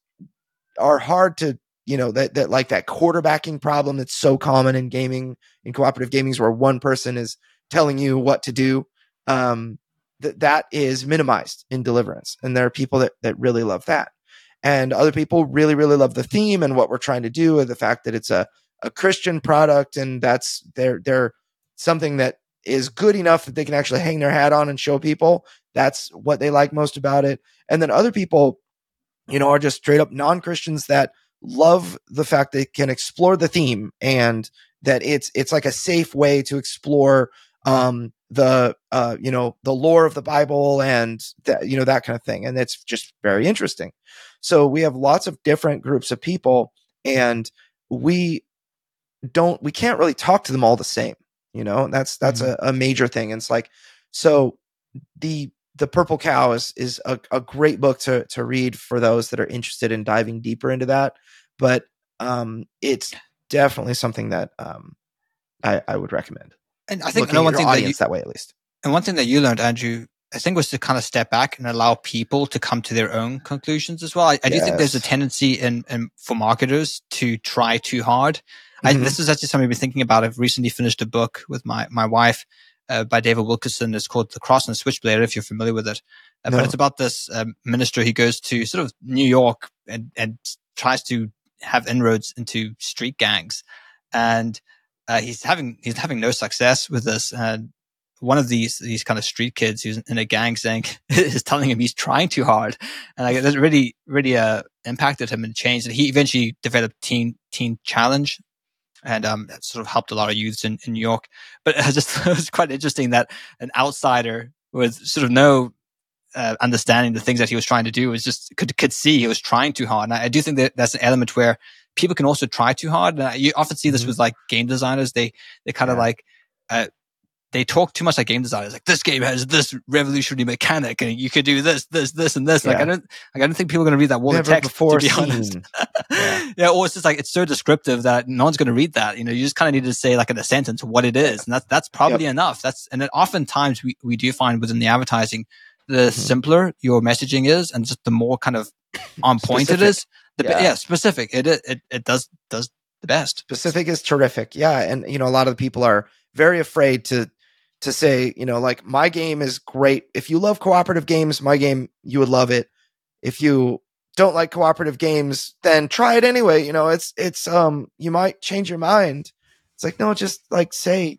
are hard to you know that that like that quarterbacking problem that's so common in gaming in cooperative gamings where one person is telling you what to do um that that is minimized in deliverance and there are people that that really love that. And other people really really love the theme and what we're trying to do and the fact that it's a a christian product and that's they're they're something that is good enough that they can actually hang their hat on and show people that's what they like most about it. And then other people you know are just straight up non-christians that love the fact they can explore the theme and that it's it's like a safe way to explore um the uh you know the lore of the bible and that you know that kind of thing. And it's just very interesting. So we have lots of different groups of people and we don't we can't really talk to them all the same you know? That's that's mm-hmm. a, a major thing. And it's like so the the purple cow is is a, a great book to to read for those that are interested in diving deeper into that but um, it's definitely something that um, I, I, would recommend.
And I think one thing
that, you,
that
way at least.
And one thing that you learned, Andrew, I think was to kind of step back and allow people to come to their own conclusions as well. I, I yes. do think there's a tendency in, in, for marketers to try too hard. Mm-hmm. I, this is actually something I've been thinking about. I've recently finished a book with my my wife uh, by David Wilkerson. It's called The Cross and the Switchblade. If you're familiar with it, uh, no. but it's about this um, minister. He goes to sort of New York and and tries to have inroads into street gangs, and uh, he's having he's having no success with this. And one of these these kind of street kids who's in a gang saying is telling him he's trying too hard, and like that really really uh, impacted him and changed. And he eventually developed Teen Teen Challenge, and um, sort of helped a lot of youths in, in New York. But it was just it was quite interesting that an outsider with sort of no uh, understanding the things that he was trying to do was just could could see he was trying too hard. And I, I do think that that's an element where people can also try too hard. And I, you often see this mm-hmm. with like game designers. They they kind of yeah. like uh, they talk too much like game designers. Like this game has this revolutionary mechanic, and you could do this, this, this, and this. Yeah. Like I don't, like I don't think people are going to read that wall Never of text. Before to be honest, yeah. yeah. Or it's just like it's so descriptive that no one's going to read that. You know, you just kind of need to say like in a sentence what it is, and that's that's probably yep. enough. That's and then oftentimes we we do find within the advertising the mm-hmm. simpler your messaging is and just the more kind of on point specific. it is the yeah. yeah specific it, it it does does the best
specific is terrific yeah and you know a lot of the people are very afraid to to say you know like my game is great if you love cooperative games my game you would love it if you don't like cooperative games then try it anyway you know it's it's um you might change your mind it's like no just like say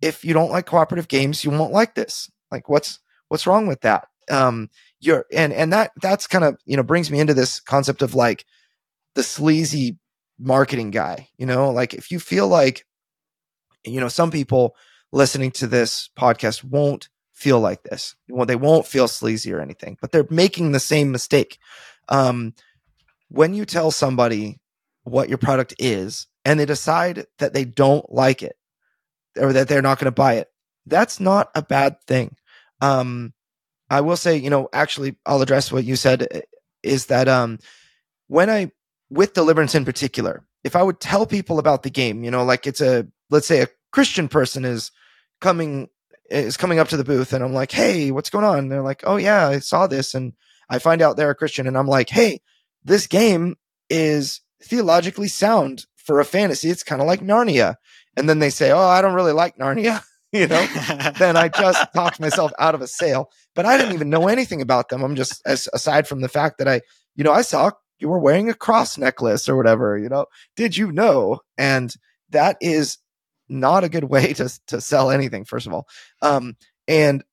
if you don't like cooperative games you won't like this like what's What's wrong with that? Um, you're and and that that's kind of you know brings me into this concept of like the sleazy marketing guy. You know, like if you feel like you know some people listening to this podcast won't feel like this. They won't feel sleazy or anything, but they're making the same mistake. Um, when you tell somebody what your product is and they decide that they don't like it or that they're not going to buy it, that's not a bad thing. Um, I will say, you know, actually, I'll address what you said eh, is that um, when I, with Deliverance in particular, if I would tell people about the game, you know, like it's a, let's say a Christian person is coming, is coming up to the booth and I'm like, hey, what's going on? And they're like, oh, yeah, I saw this. And I find out they're a Christian and I'm like, hey, this game is theologically sound for a fantasy. It's kind of like Narnia. And then they say, Oh, I don't really like Narnia. you know, then I just talked myself out of a sale. But I didn't even know anything about them. I'm just as aside from the fact that I, you know, I saw you were wearing a cross necklace or whatever, you know. Did you know? And that is not a good way to to sell anything, first of all. Um, and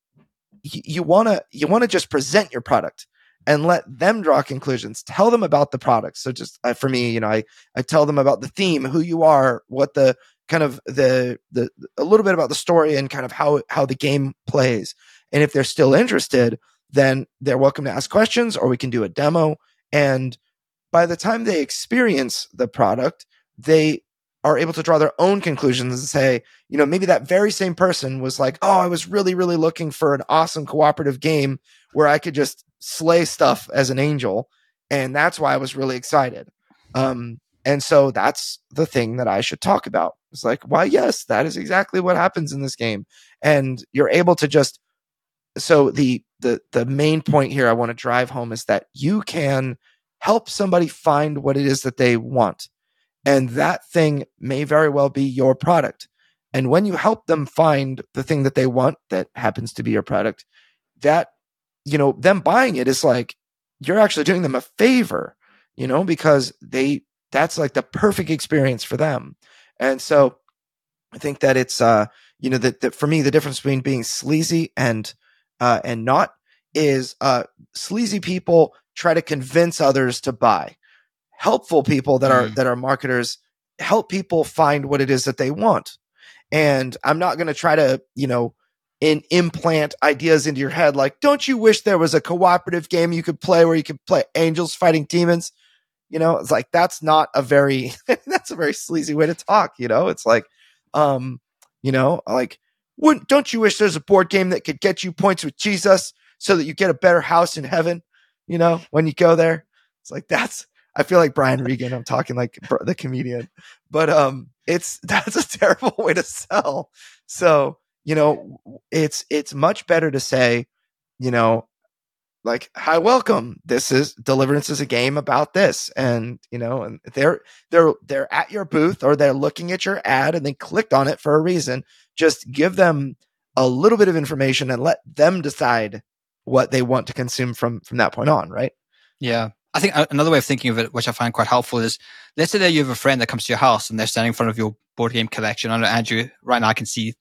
you wanna you wanna just present your product and let them draw conclusions. Tell them about the product. So just uh, for me, you know, I I tell them about the theme, who you are, what the kind of the the a little bit about the story and kind of how how the game plays. And if they're still interested, then they're welcome to ask questions or we can do a demo and by the time they experience the product, they are able to draw their own conclusions and say, you know, maybe that very same person was like, oh, I was really, really looking for an awesome cooperative game where I could just slay stuff as an angel. And that's why I was really excited. Um, and so that's the thing that I should talk about. It's like, why, yes, that is exactly what happens in this game. And you're able to just so the the the main point here I want to drive home is that you can help somebody find what it is that they want. And that thing may very well be your product. And when you help them find the thing that they want that happens to be your product, that, you know, them buying it is like you're actually doing them a favor, you know, because they, that's like the perfect experience for them. And so I think that it's, uh, you know, that, that for me, the difference between being sleazy and, uh, and not is, uh, sleazy people try to convince others to buy. Helpful people that are,
Mm.
that are marketers help people find what it is that they want. And I'm not going to try to, you know, in implant ideas into your head like, don't you wish there was a cooperative game you could play where you could play angels fighting demons? You know, it's like that's not a very that's a very sleazy way to talk, you know? It's like um, you know, like wouldn't don't you wish there's a board game that could get you points with Jesus so that you get a better house in heaven, you know, when you go there? It's like that's I feel like Brian Regan. I'm talking like the comedian, but um, it's that's a terrible way to sell. So you know, it's it's much better to say, you know, like hi, welcome. This is Deliverance is a game about this, and you know, and they're they're they're at your booth or they're looking at your ad and they clicked on it for a reason. Just give them a little bit of information and let them decide what they want to consume from from that point on. Right?
Yeah. I think uh, another way of thinking of it, which I find quite helpful, is let's say that you have a friend that comes to your house and they're standing in front of your board game collection. I know, Andrew, right now I can see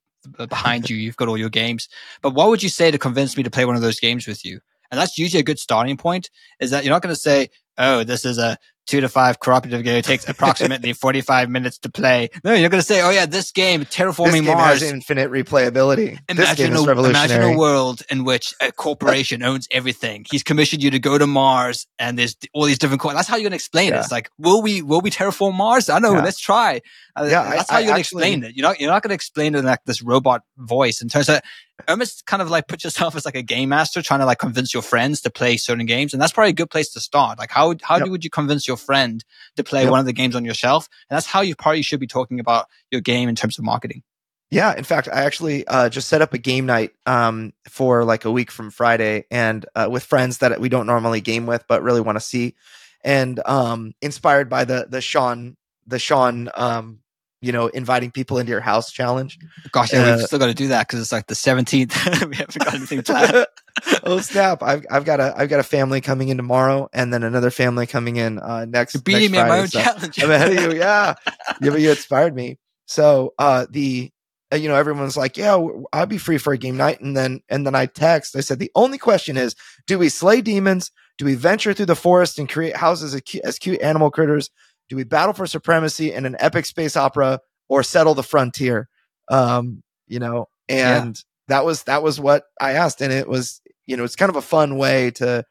behind you, you've got all your games. But what would you say to convince me to play one of those games with you? And that's usually a good starting point is that you're not going to say, oh, this is a two to five cooperative game. It takes approximately 45 minutes to play. No, you're going to say, oh, yeah, this game, Terraforming This
game
Mars.
has infinite replayability. this
Imagine
game is
a, imagine a world in which a corporation owns everything. He's commissioned you to go to Mars, and there's all these different. Co- that's how you're gonna explain it. It's like, will we will we terraform Mars? I don't know.
Yeah.
Let's try. Uh,
Yeah, I-
that's how you're gonna explain it. You're not you're not gonna explain it in like this robot voice. In terms of almost kind of like put yourself as like a game master, trying to like convince your friends to play certain games, and that's probably a good place to start. Like, how how
Yep.
would you convince your friend to play
Yep.
one of the games on your shelf? And that's how you probably should be talking about your game in terms of marketing.
Yeah, in fact, I actually uh, just set up a game night um, for like a week from Friday, and uh, with friends that we don't normally game with, but really want to see, and um, inspired by the the Sean the Sean um, you know inviting people into your house challenge.
Gosh, yeah,
Uh,
we've still got to do that because it's like the 17th. we haven't got anything planned.
oh snap! I've I've got a I've got a family coming in tomorrow, and then another family coming in uh, next.
You're beating
next
me
Friday,
own
so-
challenge.
I'm ahead of you. Yeah. yeah, but you inspired me. So, uh, the, uh, you know, everyone's like, yeah, I'd be free for a game night. And then, and then I text, I said, the only question is, do we slay demons? Do we venture through the forest and create houses as cute, as cute animal critters? Do we battle for supremacy in an epic space opera or settle the frontier? Um, you know, and that was, that was what I asked. And it was, you know, it's kind of a fun way to,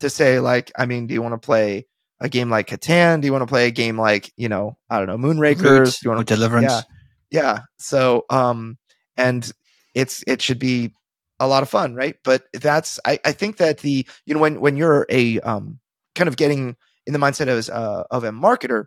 to say like, I mean, do you want to play a game like Catan? Do you want to play a game like, you know, I don't know, Moonrakers?
Root
Do you want to
deliverance.
Yeah. Yeah. So, um, and it's, it should be a lot of fun, right? But that's, I, I think that the, you know, when, when you're a, um, kind of getting in the mindset as, uh, of a marketer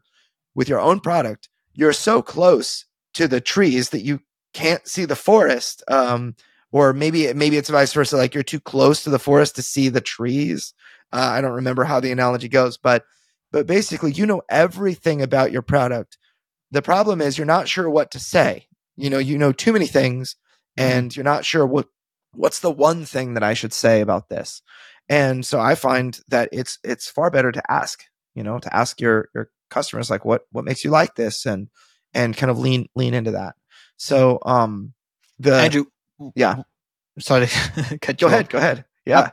with your own product, you're so close to the trees that you can't see the forest. Um, or maybe, maybe it's vice versa. Like you're too close to the forest to see the trees. Uh, I don't remember how the analogy goes, but but basically you know everything about your product. The problem is you're not sure what to say. You know, you know too many things and you're not sure what what's the one thing that I should say about this. And so I find that it's it's far better to ask, you know, to ask your your customers like what what makes you like this and and kind of lean lean into that. So um the
Andrew,
yeah.
sorry to cut
Go
you
ahead,
off.
go ahead. Yeah.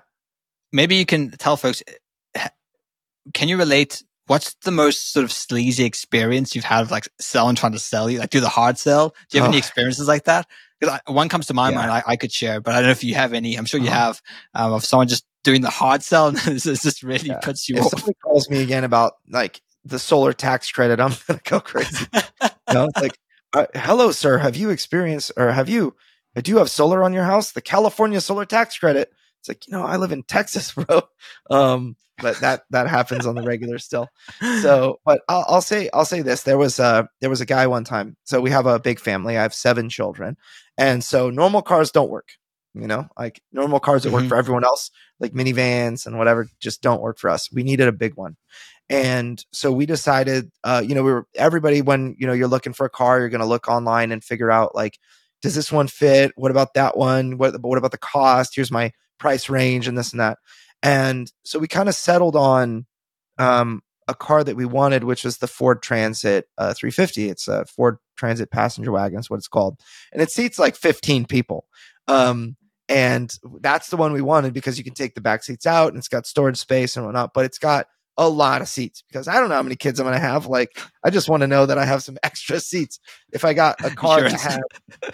Maybe you can tell folks. Can you relate? What's the most sort of sleazy experience you've had of like someone trying to sell you, like do the hard sell? Do you have any
Oh.
experiences like that? Because one comes to my
Yeah.
mind, I, I could share, but I don't know if you have any. I'm sure you
Uh-huh.
have um, of someone just doing the hard sell, and this just really
Yeah.
puts you
if
off.
somebody calls me again about like the solar tax credit, I'm gonna go crazy. You know, it's like, uh, hello, sir. Have you experienced or have you? uh, Do you have solar on your house? The California solar tax credit. It's like you know, I live in Texas, bro. Um, but that that happens on the regular still. So, but I'll, I'll say I'll say this: there was a there was a guy one time. So we have a big family. I have seven children, and so normal cars don't work. You know, like normal cars that work
Mhm.
for everyone else, like minivans and whatever, just don't work for us. We needed a big one. And so we decided, uh, you know, we were everybody when you know you're looking for a car, you're going to look online and figure out like, does this one fit? What about that one? What what about the cost? Here's my price range and this and that. And so we kind of settled on um, a car that we wanted, which was the Ford Transit uh, 350. It's a Ford Transit passenger wagon, is what it's called, and it seats like 15 people. Um, and that's the one we wanted because you can take the back seats out and it's got storage space and whatnot, but it's got a lot of seats because I don't know how many kids I'm going to have. Like, I just want to know that I have some extra seats. If I got a car
Sure.
had,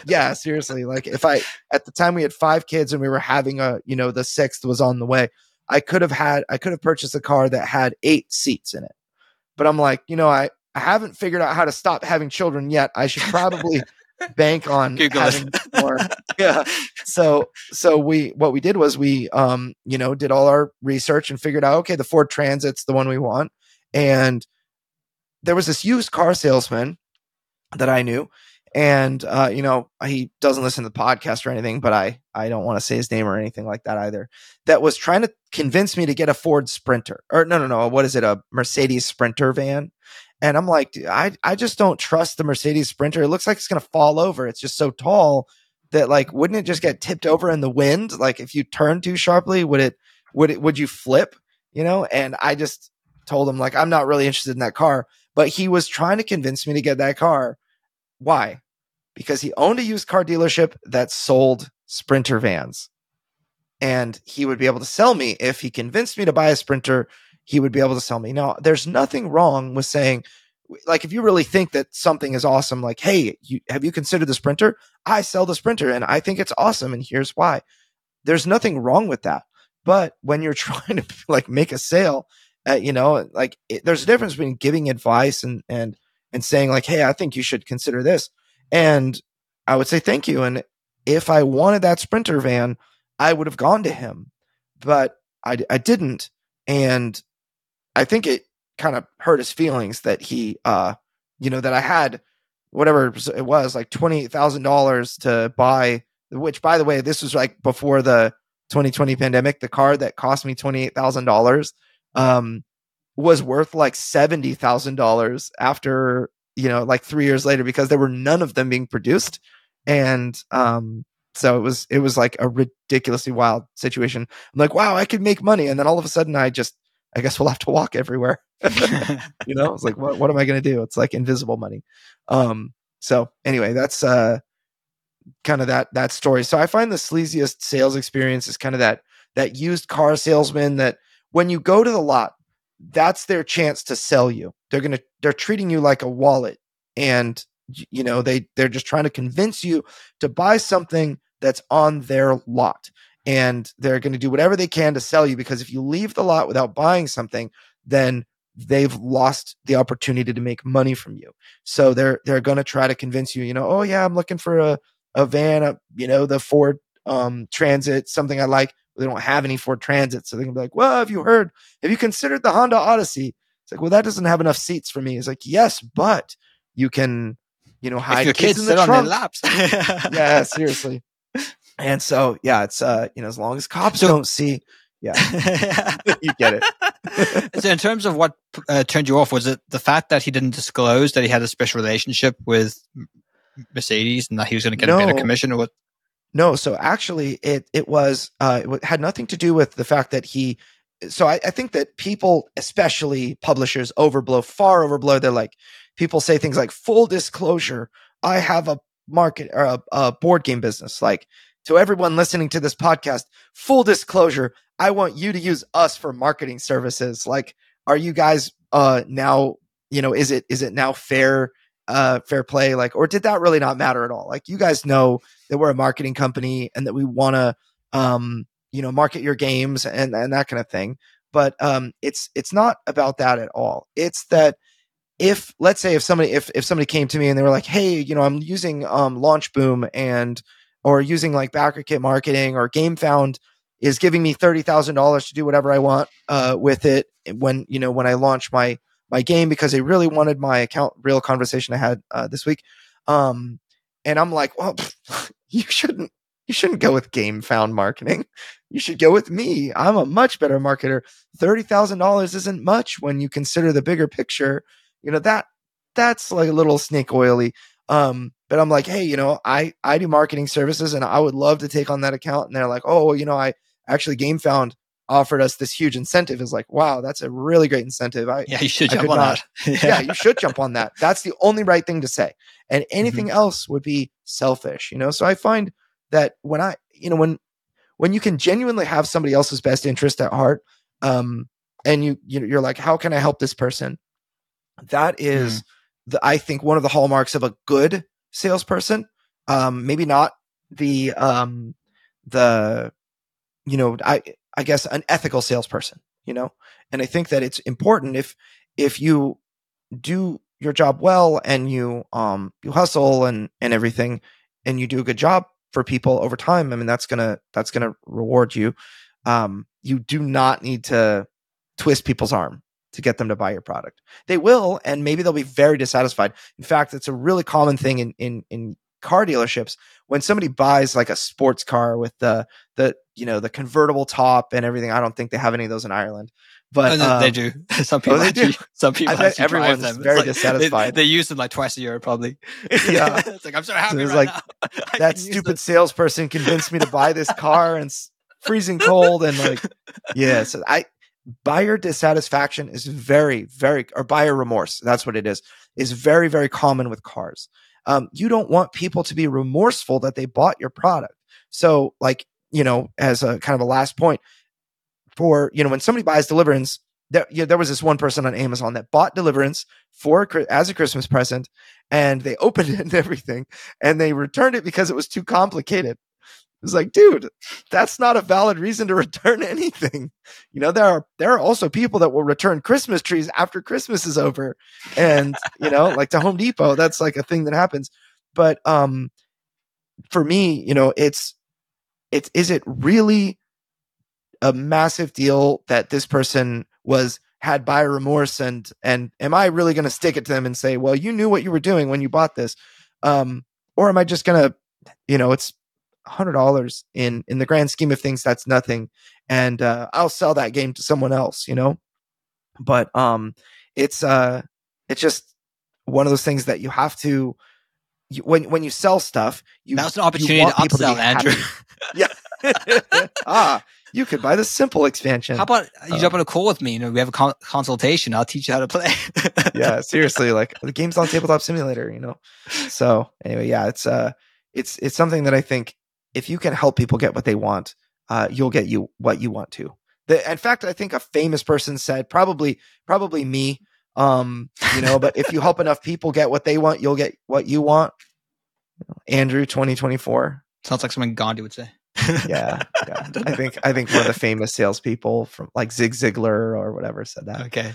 yeah, seriously, like if I, at the time we had five kids and we were having a, you know, the sixth was on the way, I could have had, I could have purchased a car that had eight seats in it. But I'm like, you know, I, I haven't figured out how to stop having children yet. I should probably bank on
Google
having
it.
more. Yeah. So so we what we did was we um you know did all our research and figured out okay the Ford Transit's the one we want and there was this used car salesman that I knew and uh you know he doesn't listen to the podcast or anything but I I don't want to say his name or anything like that either that was trying to convince me to get a Ford Sprinter or no no no what is it a Mercedes Sprinter van and I'm like, I, I just don't trust the Mercedes Sprinter. It looks like it's going to fall over. It's just so tall that like, wouldn't it just get tipped over in the wind? Like if you turn too sharply, would it, would it, would you flip, you know? And I just told him like, I'm not really interested in that car, but he was trying to convince me to get that car. Why? Because he owned a used car dealership that sold Sprinter vans and he would be able to sell me if he convinced me to buy a Sprinter he would be able to sell me. Now, there's nothing wrong with saying, like, if you really think that something is awesome, like, hey, you, have you considered the Sprinter? I sell the Sprinter and I think it's awesome, and here's why. There's nothing wrong with that. But when you're trying to like make a sale, uh, you know, like it, there's a difference between giving advice and and and saying like, hey, I think you should consider this. And I would say thank you. And if I wanted that Sprinter van, I would have gone to him, but I I didn't. And I think it kind of hurt his feelings that he, uh, you know, that I had whatever it was, like twenty thousand dollars to buy. Which, by the way, this was like before the 2020 pandemic. The car that cost me twenty eight thousand dollars um, was worth like seventy thousand dollars after you know, like three years later, because there were none of them being produced, and um, so it was it was like a ridiculously wild situation. I'm like, wow, I could make money, and then all of a sudden, I just I guess we'll have to walk everywhere. you know, it's like, what, what am I going to do? It's like invisible money. Um, so anyway, that's, uh, kind of that, that story. So I find the sleaziest sales experience is kind of that, that used car salesman that when you go to the lot, that's their chance to sell you. They're going to, they're treating you like a wallet and, you know, they, they're just trying to convince you to buy something that's on their lot and they're going to do whatever they can to sell you because if you leave the lot without buying something then they've lost the opportunity to make money from you. So they're they're going to try to convince you you know oh yeah i'm looking for a, a van a, you know the ford um transit something i like. They don't have any ford transit so they're going to be like well have you heard? Have you considered the honda odyssey? It's like well that doesn't have enough seats for me. It's like yes but you can you know hide
if your
kids
kids
in
sit
the
on their laps.
yeah seriously and so yeah it's uh you know as long as cops
So-
don't see Yeah, you get
it. so, in terms of what uh, turned you off, was it the fact that he didn't disclose that he had a special relationship with Mercedes and that he was going to get no. a better commission, or what?
No, so actually, it it was uh, it had nothing to do with the fact that he. So I, I think that people, especially publishers, overblow far overblow. They're like people say things like full disclosure. I have a market or a, a board game business. Like to everyone listening to this podcast, full disclosure. I want you to use us for marketing services. Like, are you guys uh now? You know, is it is it now fair? uh, fair play like or did that really not matter at all like you guys know that we're a marketing company and that we want to um you know market your games and and that kind of thing but um it's it's not about that at all it's that if let's say if somebody if if somebody came to me and they were like hey you know i'm using um LaunchBoom and or using like BackerKit marketing or gamefound is giving me $30,000 to do whatever I want uh, with it when you know when I launch my my game because they really wanted my account real conversation I had uh, this week. Um, and I'm like, well, you shouldn't you shouldn't go with Gamefound marketing. You should go with me. I'm a much better marketer. Thirty thousand dollars isn't much when you consider the bigger picture. You know that that's like a little snake oily. Um, but I'm like, hey, you know, I I do marketing services and I would love to take on that account. And they're like, oh, you know, I actually Gamefound offered us this huge incentive is like, wow, that's a really great incentive. I,
yeah, you should jump on not,
that. yeah. you should jump on that. That's the only right thing to say. And anything mm-hmm. else would be selfish, you know? So I find that when I, you know, when, when you can genuinely have somebody else's best interest at heart, um, and you, you're like, how can I help this person? That is mm. the, I think one of the hallmarks of a good salesperson. Um, maybe not the, um, the, you know, I, I guess, an ethical salesperson, you know? And I think that it's important if, if you do your job well and you, um, you hustle and, and everything and you do a good job for people over time, I mean, that's gonna, that's gonna reward you. Um, you do not need to twist people's arm to get them to buy your product. They will, and maybe they'll be very dissatisfied. In fact, it's a really common thing in in in car dealerships when somebody buys like a sports car with the the you know the convertible top and everything. I don't think they have any of those in Ireland, but
oh, um, they do. Some people, oh, do. Some people,
everyone's them. very like, dissatisfied.
They, they, use them like twice a year, probably.
Yeah,
it's like I'm so happy. So right
like that stupid salesperson convinced me to buy this car and freezing cold and like yeah. So I buyer dissatisfaction is very very or buyer remorse. That's what it is. Is very very common with cars um, you don't want people to be remorseful that they bought your product. So, like, you know, as a kind of a last point, for you know, when somebody buys Deliverance, there, you know, there was this one person on Amazon that bought Deliverance for as a Christmas present, and they opened it and everything, and they returned it because it was too complicated. It's like, dude, that's not a valid reason to return anything. You know, there are there are also people that will return Christmas trees after Christmas is over. And, you know, like to Home Depot, that's like a thing that happens. But um for me, you know, it's it's is it really a massive deal that this person was had buyer remorse and and am I really going to stick it to them and say, "Well, you knew what you were doing when you bought this." Um or am I just going to you know, it's hundred dollars in in the grand scheme of things that's nothing and uh, i'll sell that game to someone else you know but um it's uh it's just one of those things that you have to you, when when you sell stuff you
that's an opportunity to upsell andrew
yeah ah you could buy the simple expansion.
How about you uh, jump on a call with me? You know, we have a con- consultation. I'll teach you how to play.
yeah, seriously, like the game's on tabletop simulator. You know, so anyway, yeah, it's uh, it's it's something that I think if you can help people get what they want, uh, you'll get you what you want to. The, in fact, I think a famous person said, probably, probably me, um, you know, but if you help enough people get what they want, you'll get what you want. Andrew, 2024.
Sounds like something Gandhi would say.
yeah, yeah. I think I think one of the famous salespeople from like Zig Ziglar or whatever said that.
Okay.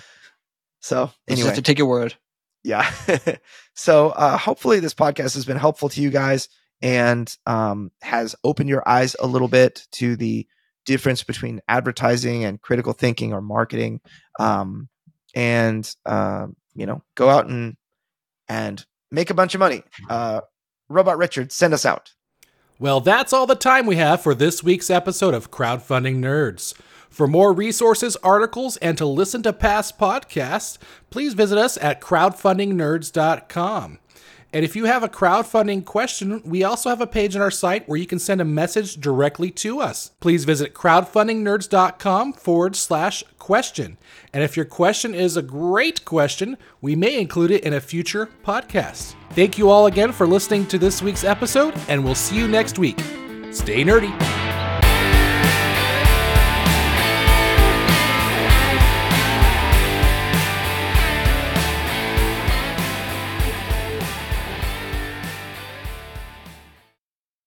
So anyway,
have to take your word.
Yeah. so uh, hopefully this podcast has been helpful to you guys and um, has opened your eyes a little bit to the difference between advertising and critical thinking or marketing. Um, and um, you know, go out and and make a bunch of money. Uh, Robot Richard, send us out.
Well, that's all the time we have for this week's episode of Crowdfunding Nerds. For more resources, articles, and to listen to past podcasts, please visit us at crowdfundingnerds.com. And if you have a crowdfunding question, we also have a page on our site where you can send a message directly to us. Please visit crowdfundingnerds.com forward slash question. And if your question is a great question, we may include it in a future podcast. Thank you all again for listening to this week's episode, and we'll see you next week. Stay nerdy.